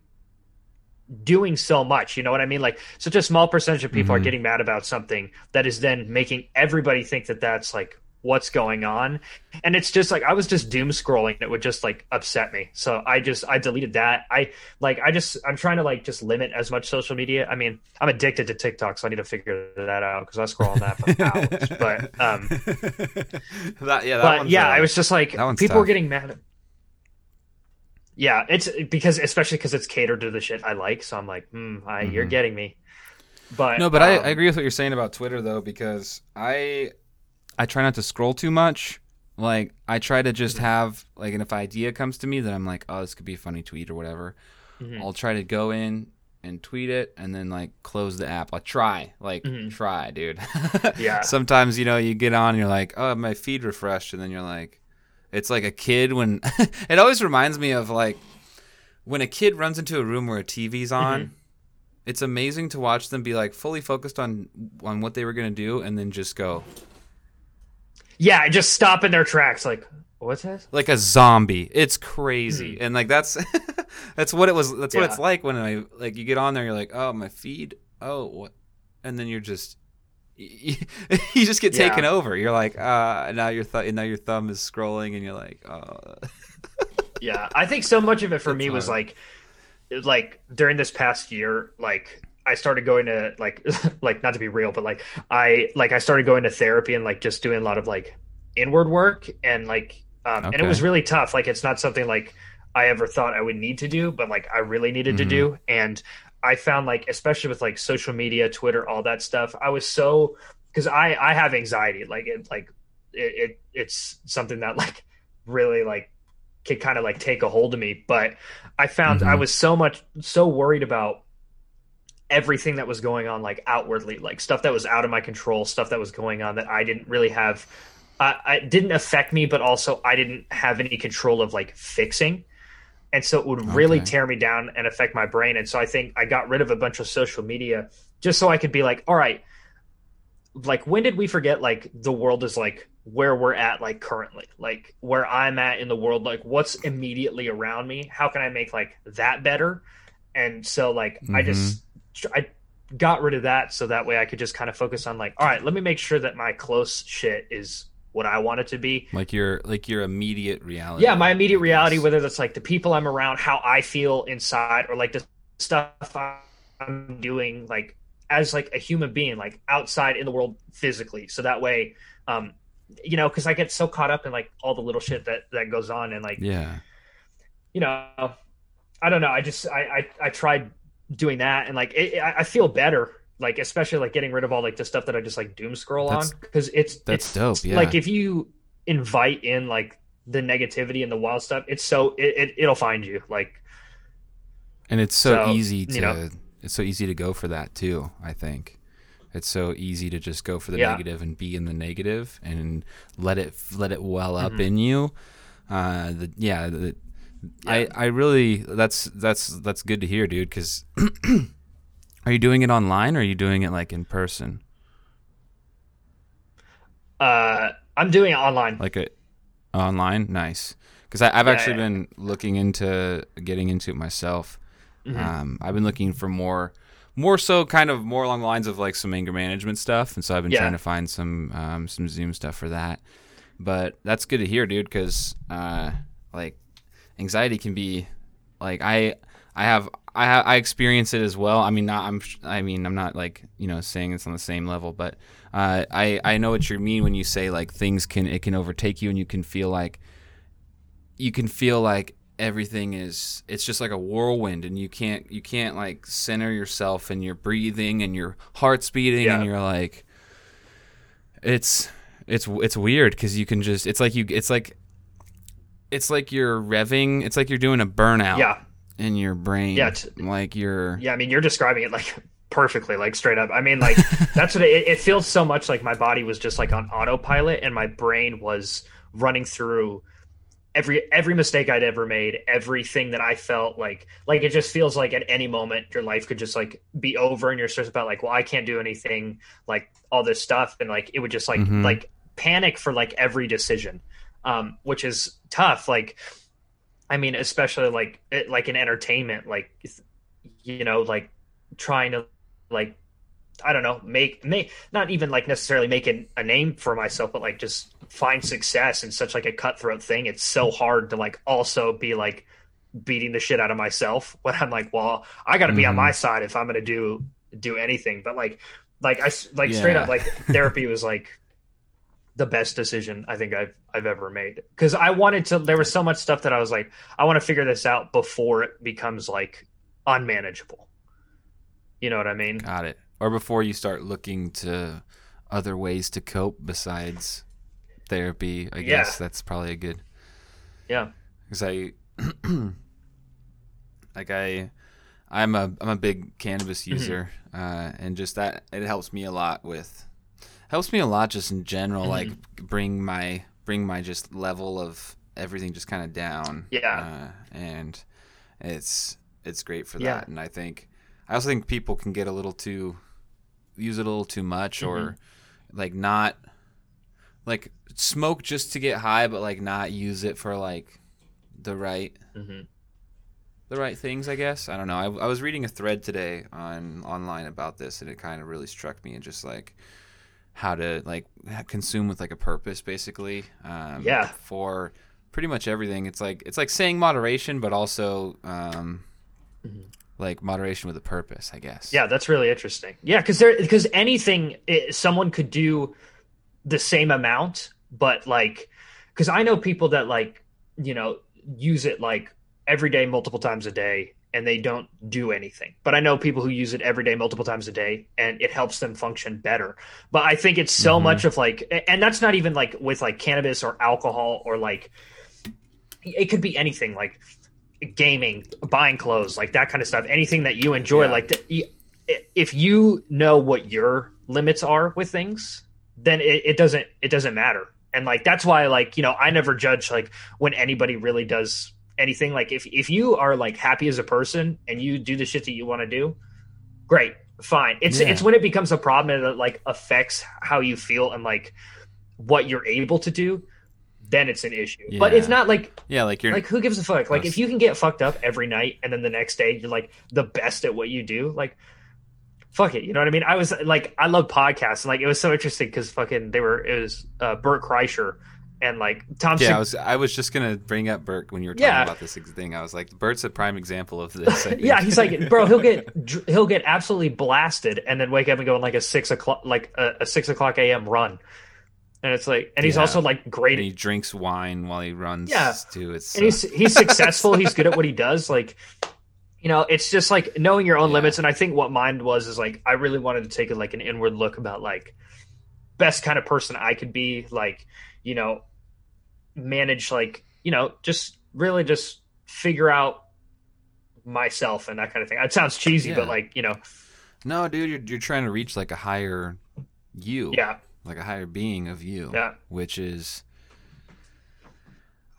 doing so much. You know what I mean? Like such a small percentage of people are
Mhm.
getting mad about something that is then making everybody think that that's like what's going on. And it's just like i was just doom scrolling it would just like upset me. So i just i deleted that. I like i just i'm trying to like just limit as much social media. I mean i'm addicted to tiktok so i need to figure that out because i scroll on that for hours. But um
that, yeah, that
but
one's,
yeah
uh,
i was just like
that one's
people were getting mad at yeah it's because especially because it's catered to the shit i like. So i'm like hmm I, you're
Mhm.
getting me. But
No, but I,
um,
I agree with what you're saying about Twitter though, because I I try not to scroll too much. Like I try to just
Mm-hmm.
have like, and if an idea comes to me that I'm like, oh, this could be a funny tweet or whatever,
Mhm.
I'll try to go in and tweet it, and then like close the app. I try, like
Mhm.
try, dude.
Yeah.
Sometimes you know you get on, and you're like, oh, my feed refreshed, and then you're like, it's like a kid when it always reminds me of like when a kid runs into a room where a TV's on,
Mm-hmm.
it's amazing to watch them be like fully focused on on what they were gonna do, and then just go
Yeah, just stop in their tracks. Like, what's this?
like a zombie. It's crazy, and like that's that's what it was. That's what
Hmm.
It's like when I like you get on there. You're like, oh my feed. Oh what? And then you're just you, you just get
Yeah.
taken over. You're like, uh, now your th- now your thumb is scrolling, and you're like, oh,
Yeah, I think so much of it for
It's
me was like, like during this past year, like I started going to like, like not to be real, but like I like I started going to therapy and like just doing a lot of like inward work and like, um, and it was really tough. Like it's not something like I ever thought I would need to do, but like I really needed to
Mhm.
do, and I found like especially with like social media, Twitter, all that stuff, I was so because I I have anxiety, like it like it, it it's something that like really like could kind of like take a hold of me. But I found
Mhm.
I was so much so worried about everything that was going on like outwardly, like stuff that was out of my control, stuff that was going on that I didn't really have. I I it didn't affect me, but also I didn't have any control of like fixing. And so it would really
Okay.
tear me down and affect my brain. And so I think I got rid of a bunch of social media just so I could be like, all right, like when did we forget like the world is like where we're at like currently like where i'm at in the world like what's immediately around me how can i make like that better and so like i just mm-hmm. I got rid of that so that way i could just kind of focus on like all right let me make sure that my close shit is what i want it to be
like your like your immediate reality.
yeah my immediate reality whether that's like the people i'm around how i feel inside or like the stuff i'm doing like as like a human being like outside in the world physically so that way um you know because i get so caught up in like all the little shit that that goes on and like
Yeah.
you know i don't know i just i i, I tried doing that and like it, I, I feel better like especially like getting rid of all like the stuff that i just like doom scroll on because it's
that's
it's
dope, yeah.
like if you invite in like the negativity and the wild stuff it's so it, it it'll find you like
And it's so,
So,
easy to
you know.
it's so easy to go for that too, I think. It's so easy to just go for the
Yeah.
negative and be in the negative and let it let it well up
Mhm.
in you. Uh the, yeah, the, I I really that's that's that's good to hear, dude, cuz Are you doing it online or are you doing it like in person?
uh i'm doing it online
Like a online? Nice. Cuz I've
Yeah,
actually
yeah.
been looking into getting into it myself.
Mhm.
Um, I've been looking for more, more so kind of more along the lines of like some anger management stuff, and so I've been trying to find some um, some Zoom stuff for that. But that's good to hear, dude, because uh, like anxiety can be like I I have I ha- I experience it as well. I mean, not I'm I mean I'm not like you know saying it's on the same level, but uh, I I know what you mean when you say like things can it can overtake you and you can feel like you can feel like everything is it's just like a whirlwind and you can't you can't like center yourself and you're breathing and your heart's beating and you're like it's it's it's weird because you can just it's like you it's like it's like you're revving it's like you're doing a burnout
yeah.
in your brain.
Yeah, it's-
like you're
yeah i mean you're describing it like perfectly like straight up. I mean like that's what it, it feels so much like my body was just like on autopilot and my brain was running through every every mistake i'd ever made everything that i felt like like it just feels like at any moment your life could just like be over and you're stressed about like well i can't do anything like all this stuff. And like it would just like
Mhm.
like panic for like every decision um which is tough like i mean especially like it, like in entertainment like you know like trying to like I don't know, make make not even like necessarily making a name for myself, but like just find success in such like a cutthroat thing. It's so hard to like also be like beating the shit out of myself when I'm like, well, I got to be on my side if I'm gonna do do anything. But like, like I like straight up like therapy was like the best decision I think I've I've ever made because I wanted to. There was so much stuff that I was like, I want to figure this out before it becomes like unmanageable. You know what I mean?
got it or before you start looking to other ways to cope besides therapy i
Yeah.
guess that's probably a good
Yeah.
because I like I I'm a I'm a big cannabis
Mm-hmm.
user uh, and just that it helps me a lot with helps me a lot just in general
Mm-hmm.
like bring my bring my just level of everything just kind of down
Yeah.
uh, and it's it's great for
Yeah.
that. And I think I also think people can get a little too use it a little too much or
Mm-hmm.
like not like smoke just to get high, but like not use it for like the right
Mhm.
the right things. I guess I don't know. I, I was reading a thread today on online about this, and it kind of really struck me and just like how to like consume with like a purpose, basically. Um,
Yeah.
For pretty much everything, it's like it's like saying moderation, but also um, like moderation with a purpose, I guess.
Yeah, that's really interesting. Yeah, because there because anything it, someone could do the same amount, but like because I know people that like you know use it like every day, multiple times a day, and they don't do anything. But I know people who use it every day, multiple times a day, and it helps them function better. But I think it's so mm-hmm. much of like, and that's not even like with like cannabis or alcohol or like it could be anything like gaming, buying clothes, like that kind of stuff. Anything that you enjoy,
Yeah.
like the, if you know what your limits are with things, then it, it doesn't it doesn't matter. And like that's why like you know I never judge like when anybody really does anything. Like if if you are like happy as a person and you do the shit that you want to do, great, fine. It's
Yeah.
it's when it becomes a problem and it like affects how you feel and like what you're able to do. Then it's an issue. But it's not like
Yeah, like you're
like who gives a fuck? Like if you can get fucked up every night and then the next day you're like the best at what you do, like fuck it. You know what I mean? I was like I love podcasts and like it was so interesting because fucking they were it was uh Bert Kreischer and like Tom
Yeah, I was I was just gonna bring up Bert when you were talking
Yeah.
about this thing. I was like, Bert's a prime example of this.
Yeah, he's like, bro, he'll get he'll get absolutely blasted and then wake up and go on like a six o'clock like a, a six o'clock a.m. run, and it's like, and he's
Yeah.
also like great
and he drinks wine while he runs.
Yeah.
too. It's
and he's he's successful. he's good at what he does. Like, you know, it's just like knowing your own
Yeah.
limits. And I think what mine was is like I really wanted to take a, like an inward look about like best kind of person I could be. Like, you know, manage like you know just really just figure out myself and that kind of thing. It sounds cheesy,
Yeah.
but like you know,
no, dude. You're you're trying to reach like a higher you.
yeah,
like a higher being of you.
Yeah.
which is.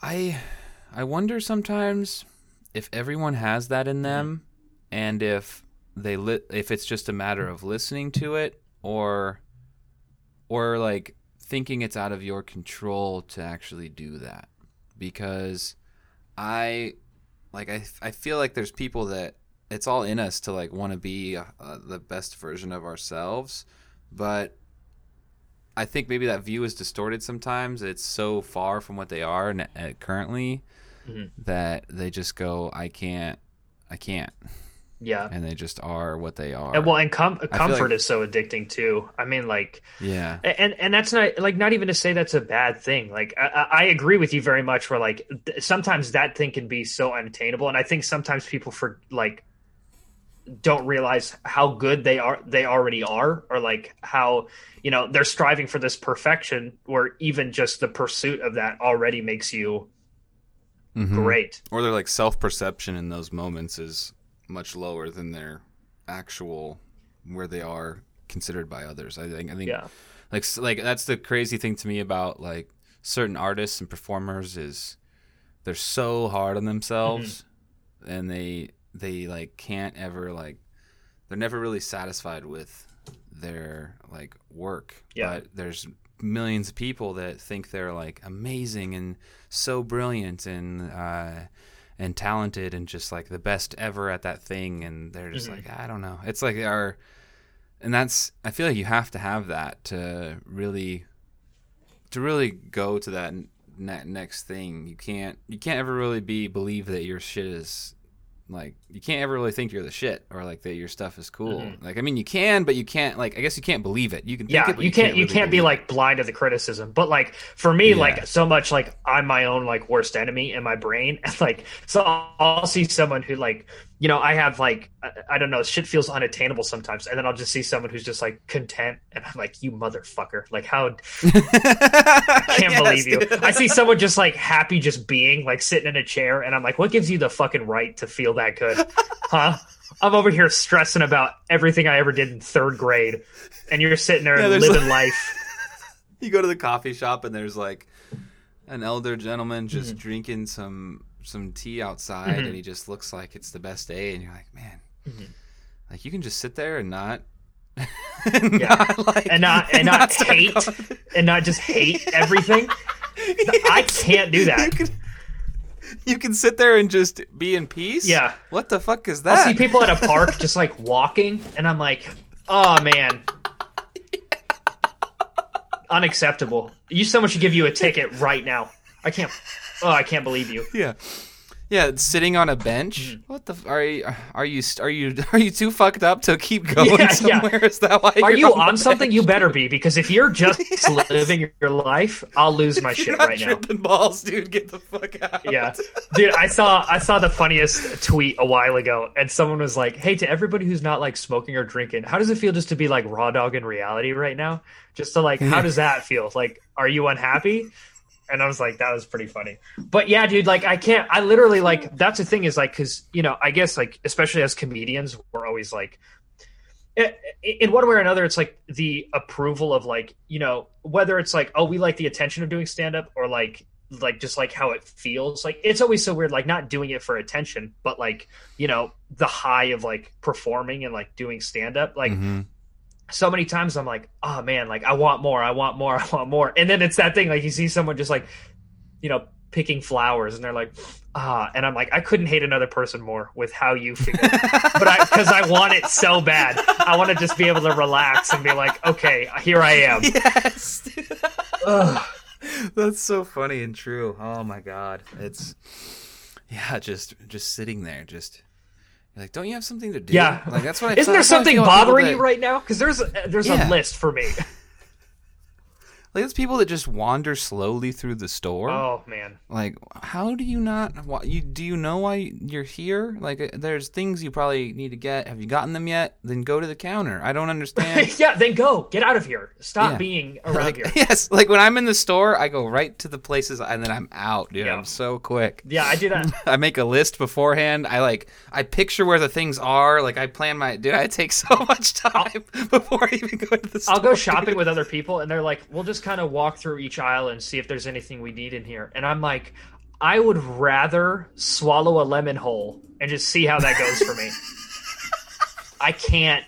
I, I wonder sometimes if everyone has that in them, and if they lit, if it's just a matter of listening to it, or, or like thinking it's out of your control to actually do that, because I, like I, I feel like there's people that it's all in us to like want to be uh, the best version of ourselves, but I think maybe that view is distorted sometimes. It's so far from what they are n- uh, currently
Mhm.
that they just go, I can't, I can't,
yeah.
and they just are what they are.
And well, and com- comfort
like-
is so addicting too. I mean, like,
yeah,
and and that's not like not even to say that's a bad thing like i, I I agree with you very much where like th- sometimes that thing can be so unattainable and i think sometimes people for like don't realize how good they are they already are or like how you know they're striving for this perfection where even just the pursuit of that already makes you
Mhm.
great
Or their like self perception in those moments is much lower than their actual where they are considered by others. I think. I think.
yeah
like like that's the crazy thing to me about like certain artists and performers is they're so hard on themselves
Mm-hmm.
and they they like can't ever like they're never really satisfied with their like work
Yeah.
but there's millions of people that think they're like amazing and so brilliant and uh and talented and just like the best ever at that thing and they're just
Mhm.
like I don't know. It's like our and that's I feel like you have to have that to really to really go to that ne- next thing. You can't you can't ever really be believe that your shit is like you can't ever really think you're the shit or like that your stuff is cool.
Mhm.
Like I mean you can, but you can't like I guess you can't believe it. You can think
yeah
it, but
you can't you
really
can't be
it.
like blind to the criticism but like for me
Yeah.
like so much like i'm my own like worst enemy in my brain and like so I'll, I'll see someone who like you know i have like I, I don't know shit feels unattainable sometimes and then i'll just see someone who's just like content and i'm like you motherfucker. Like how
I
can't believe you. i see someone just like happy just being like sitting in a chair and i'm like what gives you the fucking right to feel that good huh? I'm over here stressing about everything i ever did in third grade and you're sitting there
Yeah,
and living
like-
life.
You go to the coffee shop and there's like an elder gentleman just
Mm-hmm.
drinking some some tea outside
Mhm.
and he just looks like it's the best day and you're like man
Mhm.
like you can just sit there and not
Yeah.
not, like,
And not- and not
start
hate
going-
and not just hate everything. I can't do that.
you can, you can sit there and just be in peace
Yeah.
what the fuck is that?
I'll see people at a park just like walking, and I'm like, oh man, unacceptable. You someone should give you a ticket right now. I can't. Oh, I can't believe you.
Yeah. Yeah, sitting on a bench.
Mm-hmm.
What the? f- Are you? Are you? Are you? Are you too fucked up to keep going
Yeah, yeah.
Is that why?
Are
you're
you
the
on something?
bench?
You better be, because if you're just living your life, I'll lose my shit right now.
tripping balls, dude. Get the fuck out.
Yeah, dude, I saw I saw the funniest tweet a while ago, and someone was like, "Hey, to everybody who's not like smoking or drinking, how does it feel just to be like raw dog in reality right now? Just to like, how does that feel? Like, are you unhappy?" And I was like, that was pretty funny. But yeah, dude, like I can't. I literally like that's the thing is like because you know I guess like especially as comedians, we're always like. In one way or another, it's like the approval of like you know whether it's like oh we like the attention of doing stand up or like like just like how it feels like it's always so weird like not doing it for attention but like you know the high of like performing and like doing stand up like
Mhm.
So many times i'm like oh man like i want more i want more i want more and then it's that thing like you see someone just like you know picking flowers and they're like ah and i'm like i couldn't hate another person more with how you feel but i because i want it so bad i want to just be able to relax and be like okay here i am
yes. That's so funny and true. Oh my god. It's yeah, just just sitting there, just you're like, don't you have something to do?
Yeah.
like that's what I.
Isn't there something
feel about people
bothering you right now? Because there's there's
Yeah.
a list for me.
Like it's people that just wander slowly through the store.
Oh man,
Like, how do you not? Why, you do you know why you're here? Like, uh, there's things you probably need to get. Have you gotten them yet? Then go to the counter. I don't understand.
yeah. Then go get out of here. Stop
Yeah.
being around
like,
here.
yes, like when I'm in the store, I go right to the places and then I'm out, dude.
Yeah.
I'm so quick.
Yeah, I do that.
I make a list beforehand. I like I picture where the things are. Like I plan my dude. I take so much time before I even go into the store.
I'll go shopping with other people, and they're like, "We'll just kind of walk through each aisle and see if there's anything we need in here." And I'm like, "I would rather swallow a lemon whole and just see how that goes for me." I can't.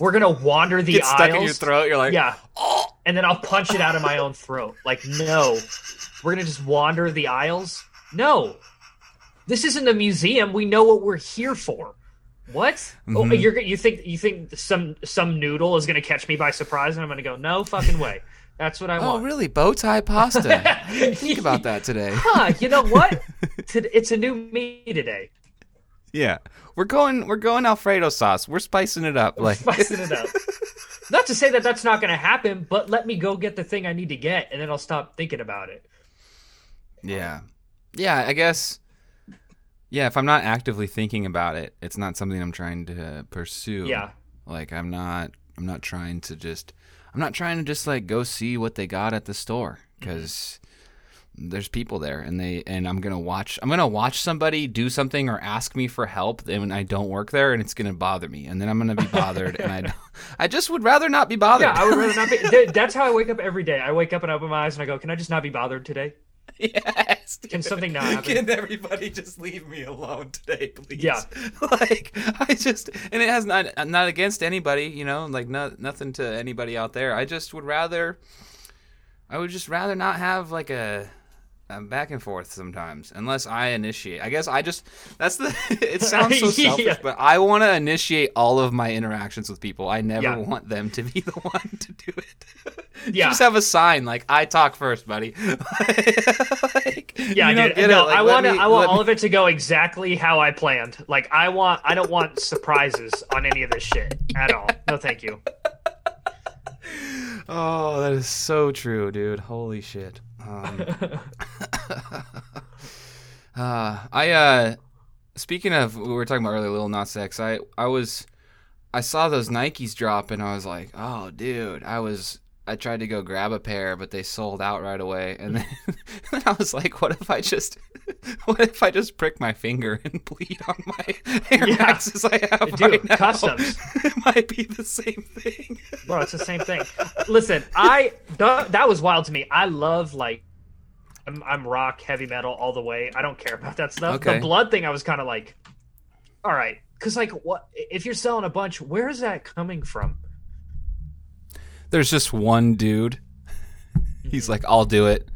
We're gonna wander the
Get stuck
aisles.
in your throat. You're like,
Yeah. And then I'll punch it out of my own throat. Like, no. We're going to just wander the aisles? No. This isn't a museum. We know what we're here for. What? Oh,
Mhm.
you're you think you think some some noodle is going to catch me by surprise and I'm going to go, "No fucking way." That's what I
Oh,
want.
Oh, really? Bow tie pasta. I didn't think about that today.
Huh, you know what? It's a new me today.
Yeah, we're going. We're going Alfredo sauce. We're spicing it up. Like,
Spicing it up. Not to say that that's not going to happen, but let me go get the thing I need to get and then I'll stop thinking about it.
yeah, yeah. I guess. Yeah, if I'm not actively thinking about it, it's not something I'm trying to pursue.
Yeah.
Like I'm not. I'm not trying to just. I'm not trying to just like go see what they got at the store mm-hmm. because there's people there and they and I'm gonna watch. I'm gonna watch somebody do something or ask me for help and I don't work there and it's gonna bother me and then I'm gonna be bothered and I. I just would rather not be bothered.
Yeah, I would rather not be. That's how I wake up every day. I wake up and I open my eyes and I go, "Can I just not be bothered today?
yes.
Can something not happen?"
Can everybody just leave me alone today, please?
Yeah.
like I just and it has not not against anybody, you know, like not nothing to anybody out there. I just would rather I would just rather not have like a, a back and forth sometimes unless I initiate. I guess I just that's the it sounds so
Yeah.
selfish, but I want to initiate all of my interactions with people. I never
Yeah.
want them to be the one to do it.
Yeah.
Just have a sign like I talk first, buddy. Like,
Yeah,
you don't
dude. No.
Like,
I want I want all
me-
of it to go exactly how I planned. Like I want I don't want surprises on any of this shit at all. No, thank you.
Oh, that is so true, dude. Holy shit. Um, uh, I uh, speaking of, we were talking about earlier, Nas X. I I was, I saw those Nikes drop, and I was like, oh, dude. I was, I tried to go grab a pair, but they sold out right away, and then, I was like, what if I just, what if I just prick my finger and bleed on my Air
Yeah.
Maxes I have
Dude,
right now?
customs.
it might be the same thing.
Bro, it's the same thing. Listen, I th- that was wild to me. I love like I'm, I'm rock, heavy metal all the way. I don't care about that stuff.
Okay.
The blood thing, I was kind of like, all right, because like, what if you're selling a bunch? Where is that coming from?
There's just one dude. He's like, I'll do it.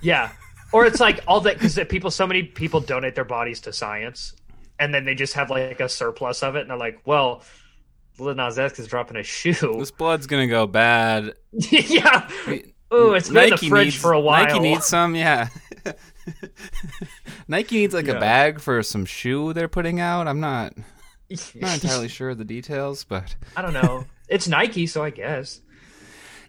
Yeah, or it's like all that because people, so many people donate their bodies to science, and then they just have like a surplus of it, and they're like, well, Lil Nas X is dropping a shoe.
This blood's gonna go bad.
yeah. Oh, it's been in the fridge
needs,
for a while.
Nike needs some, yeah. Nike needs like
Yeah.
a bag for some shoe they're putting out. I'm not not entirely sure of the details, but
I don't know. It's Nike, so I guess.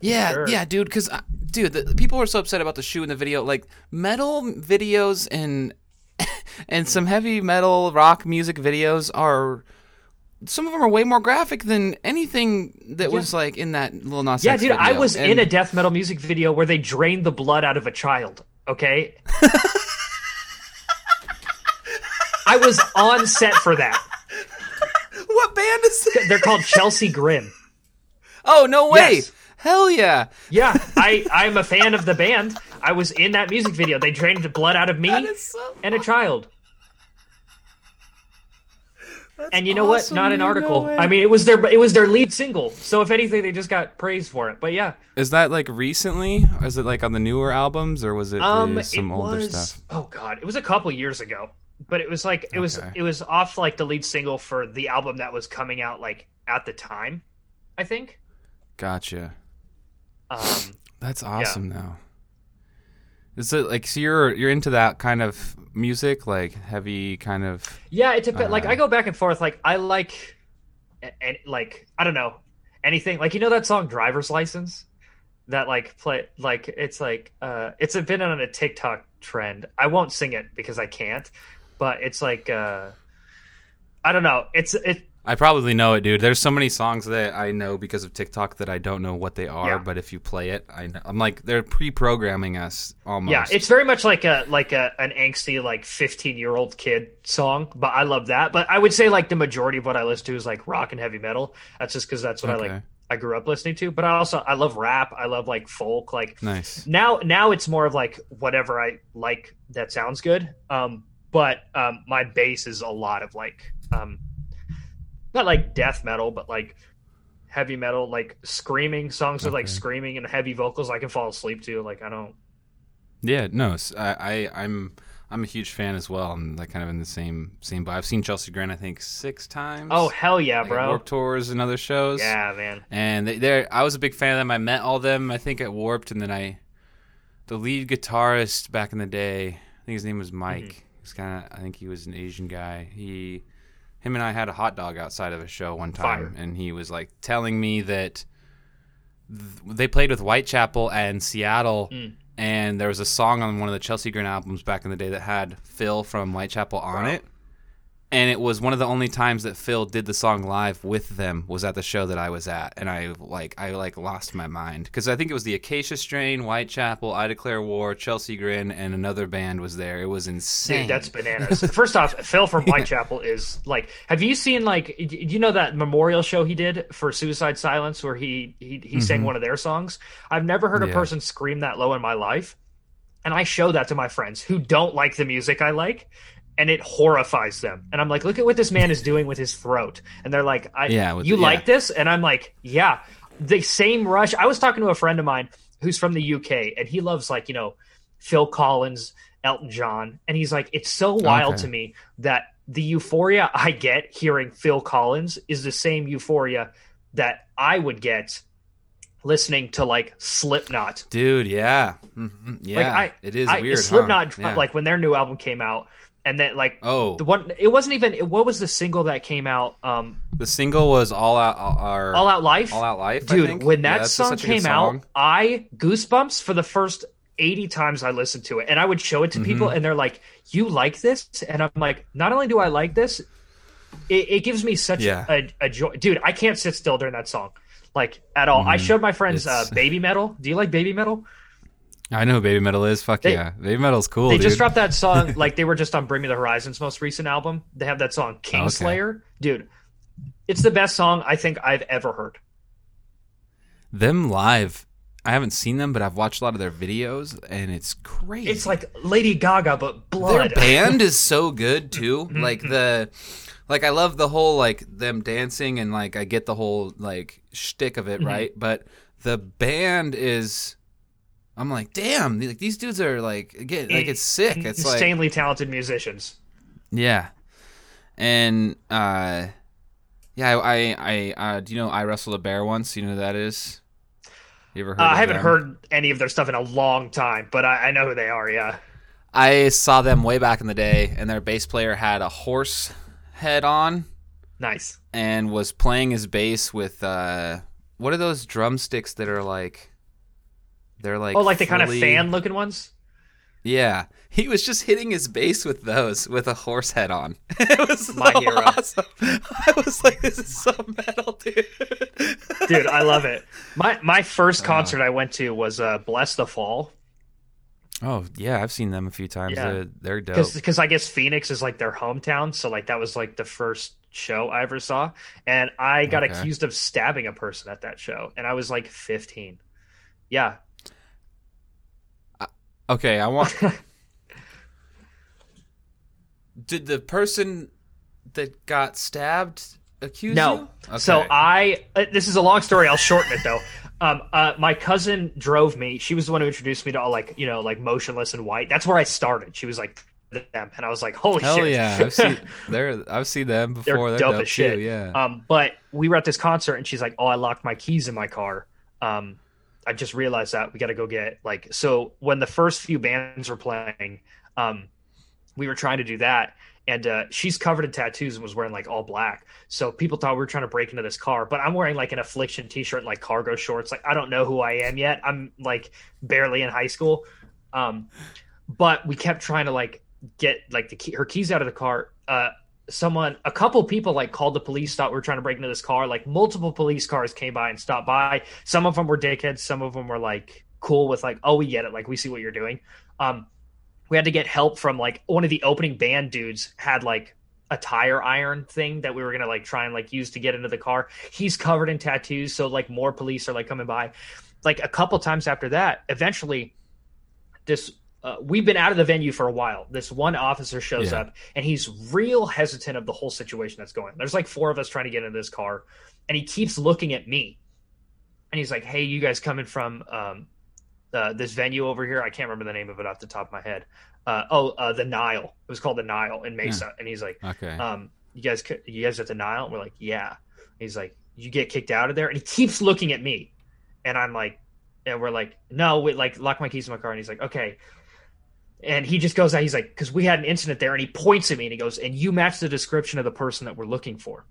Yeah,
Sure.
yeah, dude. Because uh, dude, the, people were so upset about the shoe in the video. Like metal videos and and some heavy metal rock music videos are. Some of them are way more graphic than anything that was like in that Lil Nas
Yeah, dude, I
video.
was in a death metal music video where they drained the blood out of a child. Okay. I was on set for that.
What band is it?
They're called Chelsea Grin.
Oh no way!
Yes.
Hell yeah!
Yeah, I I'm a fan of the band. I was in that music video. They drained the blood out of me
so
and a child. and you know
awesome,
what? Not an article.
way.
I mean, it was their it was their lead single. So if anything, they just got praised for it. But yeah,
Is that like recently? Is it like on the newer albums, or was it
um,
some
it
older
was
stuff?
oh god, it was a couple years ago. But it was like it was it was off like the lead single for the album that was coming out like at the time. I think.
Gotcha.
Um,
That's awesome. Now, is it like so? You're you're into that kind of music, like heavy kind of.
Yeah, it depends. like
Uh,
I go back and forth. Like I like, and like I don't know anything. Like you know that song "Driver's License," that like play like it's like uh it's been on a TikTok trend. I won't sing it because I can't, but it's like uh I don't know. It's it.
I probably know it, dude. There's so many songs that I know because of TikTok that I don't know what they are,
Yeah.
but if you play it, I know. I'm like they're pre-programming us almost.
Yeah, it's very much like a like a an angsty like fifteen year old kid song, but I love that. But I would say like the majority of what I listen to is like rock and heavy metal. That's just because that's what I like. I grew up listening to, but I also I love rap. I love like folk. Like
nice.
now now it's more of like whatever I like that sounds good. Um, but um, my base is a lot of like um, not like death metal, but like heavy metal, like screaming songs with like screaming and heavy vocals. I can fall asleep to. Like I don't.
Yeah, no, I I'm I'm a huge fan as well. I'm like kind of in the same same vibe. I've seen Chelsea Grin I think six times.
Oh hell yeah,
like,
bro!
Warped tours and other shows.
Yeah, man.
and they, they're I was a big fan of them. I met all them I think at Warped, and then I, the lead guitarist back in the day, I think his name was Mike.
Mm-hmm.
He's kind of I think he was an Asian guy. He, him and I had a hot dog outside of a show one time,
Fire.
and he was like telling me that th- they played with Whitechapel and Seattle.
Mm.
And there was a song on one of the Chelsea Grin albums back in the day that had Phil from Whitechapel on
Wow.
it and it was one of the only times that Phil did the song live with them was at the show that I was at, and I like I like lost my mind because I think it was the Acacia Strain, Whitechapel, I Declare War, Chelsea Grin, and another band was there. It was insane.
Dude, that's bananas. First off, Phil from Whitechapel is like. Have you seen like? You know that memorial show he did for Suicide Silence, where he he, he mm-hmm. sang one of their songs. I've never heard a
Yeah.
person scream that low in my life, and I show that to my friends who don't like the music I like, and it horrifies them. And I'm like, look at what this man is doing with his throat, and they're like, I,
Yeah, with
you like this? And I'm like, yeah. The same rush. I was talking to a friend of mine who's from the UK, and he loves like you know Phil Collins, Elton John, and he's like, it's so wild
Okay.
to me that the euphoria I get hearing Phil Collins is the same euphoria that I would get listening to like Slipknot.
dude. Yeah, hmm yeah.
Like I,
it is
I,
weird. huh?
Slipknot,
Yeah.
like when their new album came out, and then like
oh,
the one, it wasn't even. What was the single that came out? Um,
the single was all out. Our
All Out Life.
All Out Life,
dude. When that
that's
song
such a good
came
song.
out, I goosebumps for the first. 80 times I listened to it and I would show it to
Mm-hmm.
people and they're like, You like this? And I'm like, Not only do I like this, it, it gives me such
Yeah.
a, a joy. Dude, I can't sit still during that song. Like at all. I showed my friends uh,
Mm-hmm.
Baby metal. Do you like baby metal?
I know who Baby Metal is. Fuck
They-
yeah, Baby Metal's cool.
They
dude.
just dropped that song. like they were just on Bring Me the Horizon's most recent album. They have that song Kingslayer. Dude, it's the best song I think I've ever heard.
them live. I haven't seen them, but I've watched a lot of their videos, and it's crazy.
It's like Lady Gaga, but blood.
Their band is so good too. Mm-hmm. like the, like I love the whole like them dancing, and like I get the whole like shtick of it, mm-hmm. right? But the band is. I'm like, damn! Like these dudes are like, again, like it's sick. It's like,
insanely talented musicians.
yeah, and uh, yeah, I, I, I uh, do you know I wrestled a bear once? You know who that is? You ever heard?
Uh, I haven't
them?
heard any of their stuff in a long time, but I, I know who they are. Yeah.
I saw them way back in the day, and their bass player had a horse head on
Nice.
and was playing his bass with uh, what are those drumsticks that are like? They're like
Oh, like the kind of fan looking ones?
Yeah, he was just hitting his bass with those with a horse head on. it was
My
so
hero.
awesome. I was like, "This is so metal, dude."
Dude, I love it. My my
Uh.
first concert I went to was uh, Bless the Fall.
Oh yeah, I've seen them a few times.
Yeah.
They're, they're dope.
because I guess Phoenix is like their hometown, so like that was like the first show I ever saw, and I got
Okay.
accused of stabbing a person at that show, and I was like 15. Yeah,
Okay, I want. Did the person that got stabbed accuse
no.
you?
So
Okay.
I uh, this is a long story. I'll shorten it though. Um, uh, my cousin drove me. She was the one who introduced me to all like you know like Motionless in White. That's where I started. She was like them, and I was like, holy
Hell
shit.
yeah, I've seen they're I've seen them
They're
before. They're,
dope
dope
as shit.
too. Yeah.
Um, but we were at this concert and she's like, "Oh, I locked my keys in my car." Um, I just realized that we got to go get like so when the first few bands were playing, um, we were trying to do that, and uh, she's covered in tattoos and was wearing like all black. So people thought we were trying to break into this car, but I'm wearing like an affliction T-shirt, and, like cargo shorts. Like I don't know who I am yet. I'm like barely in high school. Um, but we kept trying to like get like the key, her keys out of the car. Uh, someone, a couple people like called the police, thought we were trying to break into this car. Like multiple police cars came by and stopped by. Some of them were dickheads. Some of them were like cool with like, oh, we get it. Like we see what you're doing. Um, we had to get help from like one of the opening band dudes had like a tire iron thing that we were gonna like try and like use to get into the car. He's covered in tattoos, so like more police are like coming by. Like a couple times after that, eventually, this uh, we've been out of the venue for a while. This one officer shows
Yeah.
up and he's real hesitant of the whole situation that's going. There's like four of us trying to get into this car, and he keeps looking at me, and he's like, "Hey, you guys coming from um, uh, this venue over here? I can't remember the name of it off the top of my head. Uh, oh, uh, the Nile. It was called the Nile in Mesa, and he's like,
okay.
um, you guys, you guys at the Nile? And we're like, yeah. He's like, you get kicked out of there, and he keeps looking at me, and I'm like, and we're like, no, we like lock my keys in my car, and he's like, okay. And he just goes out. He's like, because we had an incident there, and he points at me and he goes, and you match the description of the person that we're looking for.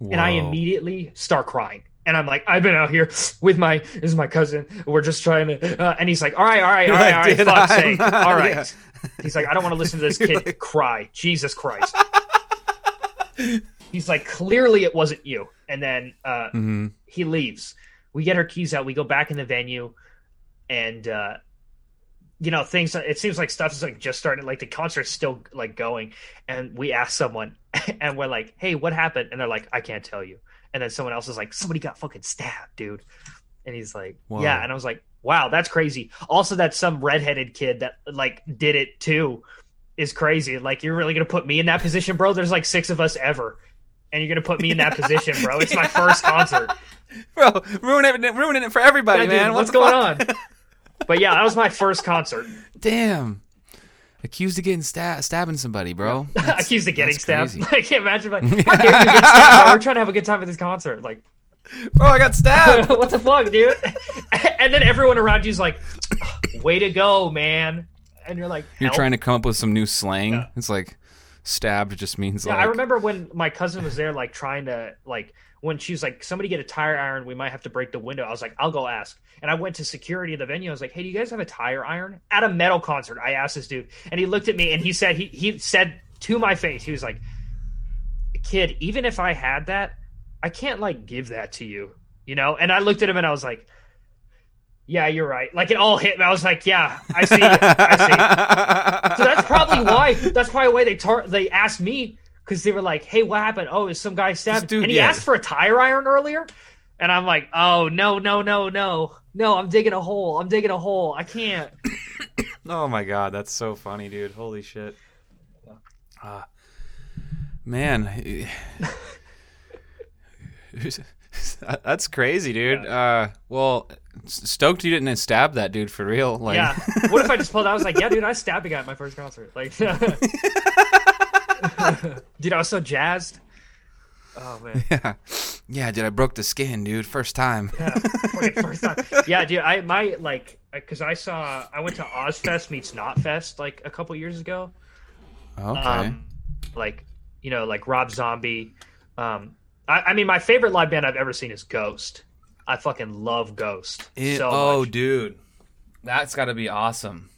And I immediately start crying. And I'm like, I've been out here with my, this is my cousin. We're just trying to, uh, and he's like, all right, all right, all right, all right, fuck's sake, all right.
Yeah.
He's like, I don't want to listen to this kid
like-
cry. Jesus Christ. he's like, clearly it wasn't you. And then uh,
Mhm.
he leaves. We get our keys out. We go back in the venue, and uh, you know things. It seems like stuff is like just starting. Like the concert's still like going, and we ask someone, and we're like, "Hey, what happened?" And they're like, "I can't tell you." And then someone else is like, "Somebody got fucking stabbed, dude." And he's like,
Whoa.
"Yeah," and I was like, "Wow, that's crazy." Also, that some redheaded kid that like did it too is crazy. Like, you're really gonna put me in that position, bro? There's like six of us ever. And you're gonna put me in that position, bro. It's my first concert.
Bro, ruining it, ruining it for everybody,
Yeah, dude,
man.
what's going
fuck?
on? But yeah, that was my first concert.
Damn. Accused of getting stabbed, stabbing somebody, bro.
Accused of getting stabbed.
crazy.
I can't imagine. Like, how dare you get stabbed? We're trying to have a good time at this concert. Like,
Bro, I got stabbed.
what the fuck, dude? And then everyone around you's like, "Way to go, man!" And you're like,
You're trying to come up with some new slang. It's like stabbed just means
Yeah,
like
I remember when my cousin was there, like trying to like when she was like, "Somebody get a tire iron. We might have to break the window." I was like, "I'll go ask." And I went to security of the venue. I was like, "Hey, do you guys have a tire iron?" At a metal concert, I asked this dude, and he looked at me and he said he he said to my face, he was like, "Kid, even if I had that, I can't like give that to you, you know." And I looked at him and I was like. Yeah, you're right. Like it all hit me. I was like, "Yeah, I see. I see." So that's probably why. That's probably why they tar- they asked me because they were like, "Hey, what happened? Oh, is some guy stabbed?"
dude,
and he
yeah.
asked for a tire iron earlier. And I'm like, oh no, no, no, no, no! I'm digging a hole. I'm digging a hole. I can't.
Oh my god, that's so funny, dude. Holy shit. Uh, man. that's crazy, dude. Uh, well, stoked you didn't stab that dude for real. Like,
yeah. What if I just pulled out? I was like, yeah, dude, I stabbed a guy at my first concert. Like, dude, I was so jazzed. Oh man.
Yeah. Yeah, dude, I broke the skin, dude. First time.
Yeah, first time. Yeah, dude, I my like because I saw I went to Ozzfest meets Knotfest like a couple years ago.
Okay.
Um, like you know, like Rob Zombie. Um, I, I mean, my favorite live band I've ever seen is Ghost. I fucking love Ghost
It-
so
oh,
much.
dude. That's got to be awesome.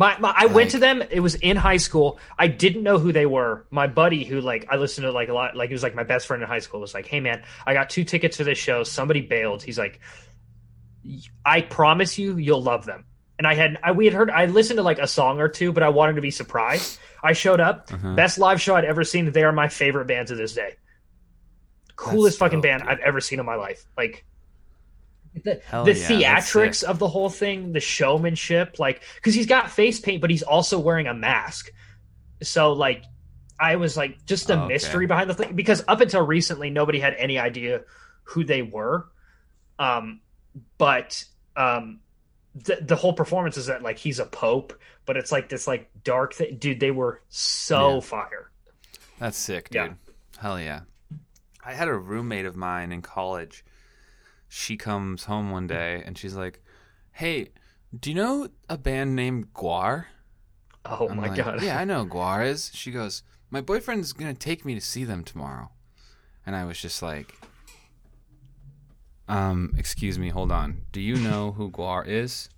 My, my I
Like-
went to them. It was in high school. I didn't know who they were. My buddy, who like I listened to like a lot, like he was like my best friend in high school, was like, "Hey man, I got two tickets to this show. Somebody bailed." He's like, "I promise you, you'll love them." And I had I we had heard I listened to like a song or two, but I wanted to be surprised. I showed up,
Uh-huh.
best live show I'd ever seen. They are my favorite band to this day. Coolest fucking
dope,
band
dude.
I've ever seen in my life. Like the, the
yeah,
theatrics of the whole thing, the showmanship, like because he's got face paint, but he's also wearing a mask. So like, I was like just the
Oh, okay.
mystery behind the thing because up until recently, nobody had any idea who they were. Um, but um, the the whole performance is that like he's a pope, but it's like this like dark thing, dude. They were so
Yeah.
fire.
That's sick,
Yeah.
dude. Hell yeah. I had a roommate of mine in college. She comes home one day and she's like, "Hey, do you know a band named GWAR?"
Oh
I'm
my
like,
god.
Yeah, I know GWAR is. She goes, "My boyfriend's gonna take me to see them tomorrow," and I was just like, "Um, excuse me, hold on. Do you know who GWAR is?"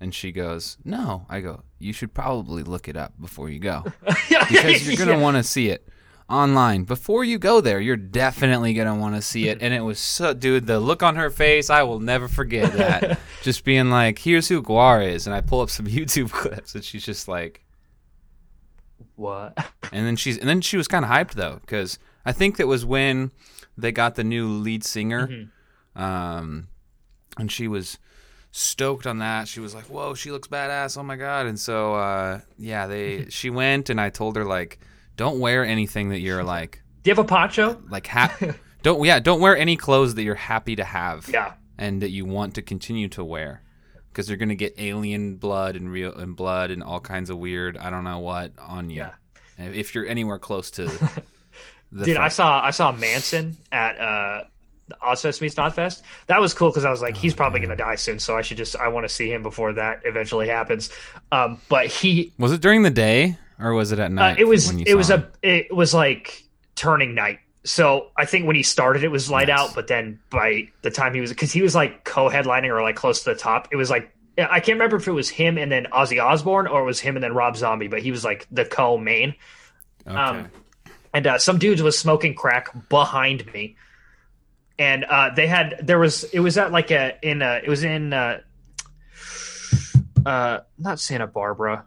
And she goes, "No." I go, "You should probably look it up before you go." because you're gonna
Yeah.
want to see it online before you go there. You're definitely gonna want to see it, and it was so, dude. The look on her face, I will never forget that. just being like, "Here's who GWAR is," and I pull up some YouTube clips, and she's just like,
what?
and then she's, and then she was kind of hyped though, because I think that was when they got the new lead singer,
Mm-hmm.
um, and she was stoked on that. She was like, "Whoa, she looks badass! Oh my god!" And so, uh, yeah, they she went, and I told her like, "Don't wear anything that you're like
Do you have a poncho?
like ha- don't yeah don't wear any clothes that you're happy to have
Yeah.
and that you want to continue to wear." Because you're gonna get alien blood and real and blood and all kinds of weird I don't know what on you.
Yeah.
If you're anywhere close to the
Dude, I saw I saw Manson at uh the Ozzfest meets Knotfest. That was cool because I was like, he's probably gonna die soon, so I should just I want to see him before that eventually happens. Um, but he,
was it during the day or was it at
uh,
night?
it was it was a it was like turning night. So I think when he started, it was light
Nice.
out, but then by the time he was because he was like co-headlining or like close to the top, it was like. I can't remember if it was him and then Ozzy Osbourne or it was him and then Rob Zombie, but he was like the co-main.
okay.
um, and uh, some dudes was smoking crack behind me and uh, they had there was it was at like a in a, it was in uh, uh not santa barbara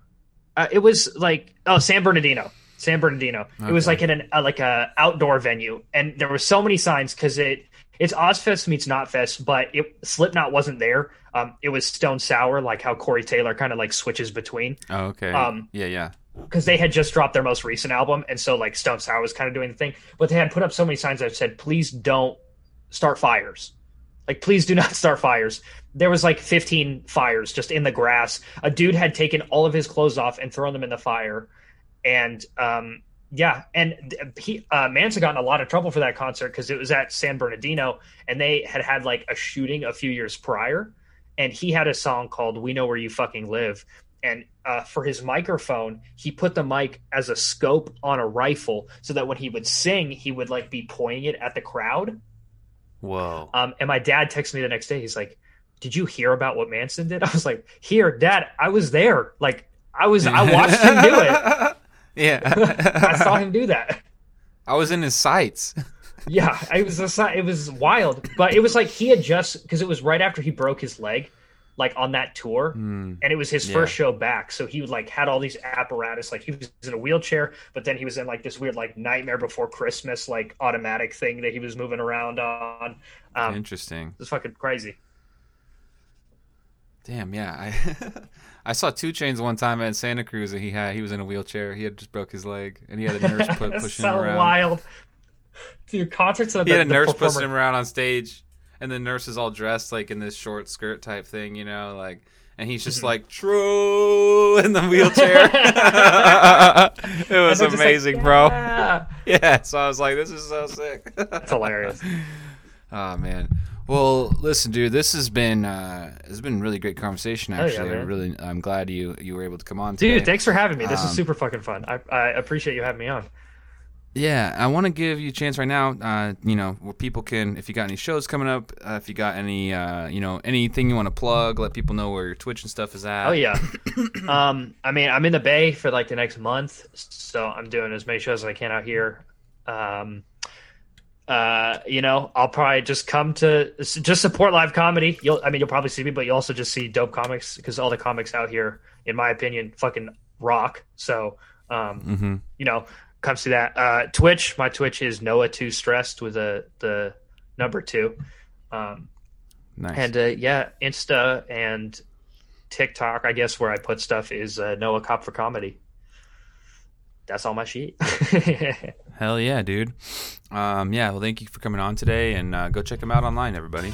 uh, it was like oh san bernardino san bernardino it was like in an uh, like a outdoor venue and there were so many signs because it it's ozzfest meets knotfest but it slipknot wasn't there um it was stone sour like how corey taylor kind of like switches between
oh, okay.
um,
yeah, yeah.
because they had just dropped their most recent album, and so like Stone Sour was kind of doing the thing. But they had put up so many signs that said, "Please don't start fires." Like, please do not start fires. There was like 15 fires just in the grass. A dude had taken all of his clothes off and thrown them in the fire, and um, yeah, and he uh, Manson got in a lot of trouble for that concert because it was at San Bernardino, and they had had like a shooting a few years prior, and he had a song called "We Know Where You Fucking Live." and uh, for his microphone he put the mic as a scope on a rifle so that when he would sing he would like be pointing it at the crowd
Whoa.
um, and my dad texted me the next day he's like did you hear about what manson did i was like here dad i was there like i was i watched him do it
yeah.
i saw him do that
I was in his sights.
yeah it was a, it was wild but it was like he had just because it was right after he broke his leg like on that tour
Mm.
and it was his
Yeah.
first show back so he would like had all these apparatus like he was in a wheelchair but then he was in like this weird like nightmare before christmas like automatic thing that he was moving around on um
Interesting.
it's fucking crazy
Damn, yeah. I I saw 2 Chainz one time at Santa Cruz, and he had he was in a wheelchair. He had just broke his leg, and he had a nurse put, pushing
so
him around.
wild dude concerts
He had a nurse
performer-
pushing him around on stage, and the nurse is all dressed like in this short skirt type thing, you know, like. And he's just
Mhm.
like true in the wheelchair. it was
they're like,
amazing, bro.
"Yeah."
Yeah, so I was like, "This is so sick."
It's hilarious.
Oh man. Well, listen, dude. This has been uh, it's been a really great conversation.
Hell yeah,
Actually, I really, I'm glad you you were able to come on today.
Dude, thanks for having me. This
Um,
is super fucking fun. I, I appreciate you having me on.
Yeah, I want to give you a chance right now. Uh, you know, where people can, if you got any shows coming up, uh, if you got any, uh, you know, anything you want to plug, let people know where your Twitch and stuff is at.
Oh yeah. um, I mean, I'm in the Bay for like the next month, so I'm doing as many shows as I can out here. Um, uh, you know, I'll probably just come to just support live comedy. You'll, I mean, you'll probably see me, but you also just see dope comics because all the comics out here, in my opinion, fucking rock. So, um,
Mm-hmm.
you know, come see that. Uh, Twitch, my Twitch is Noah Too Stressed with a the number two. Um,
Nice.
and uh, yeah, Insta and TikTok, I guess, where I put stuff is uh, Noah Kopfer Comedy. That's all my sheet.
Hell yeah, dude. Um, yeah. Well, thank you for coming on today, and uh, go check them out online, everybody.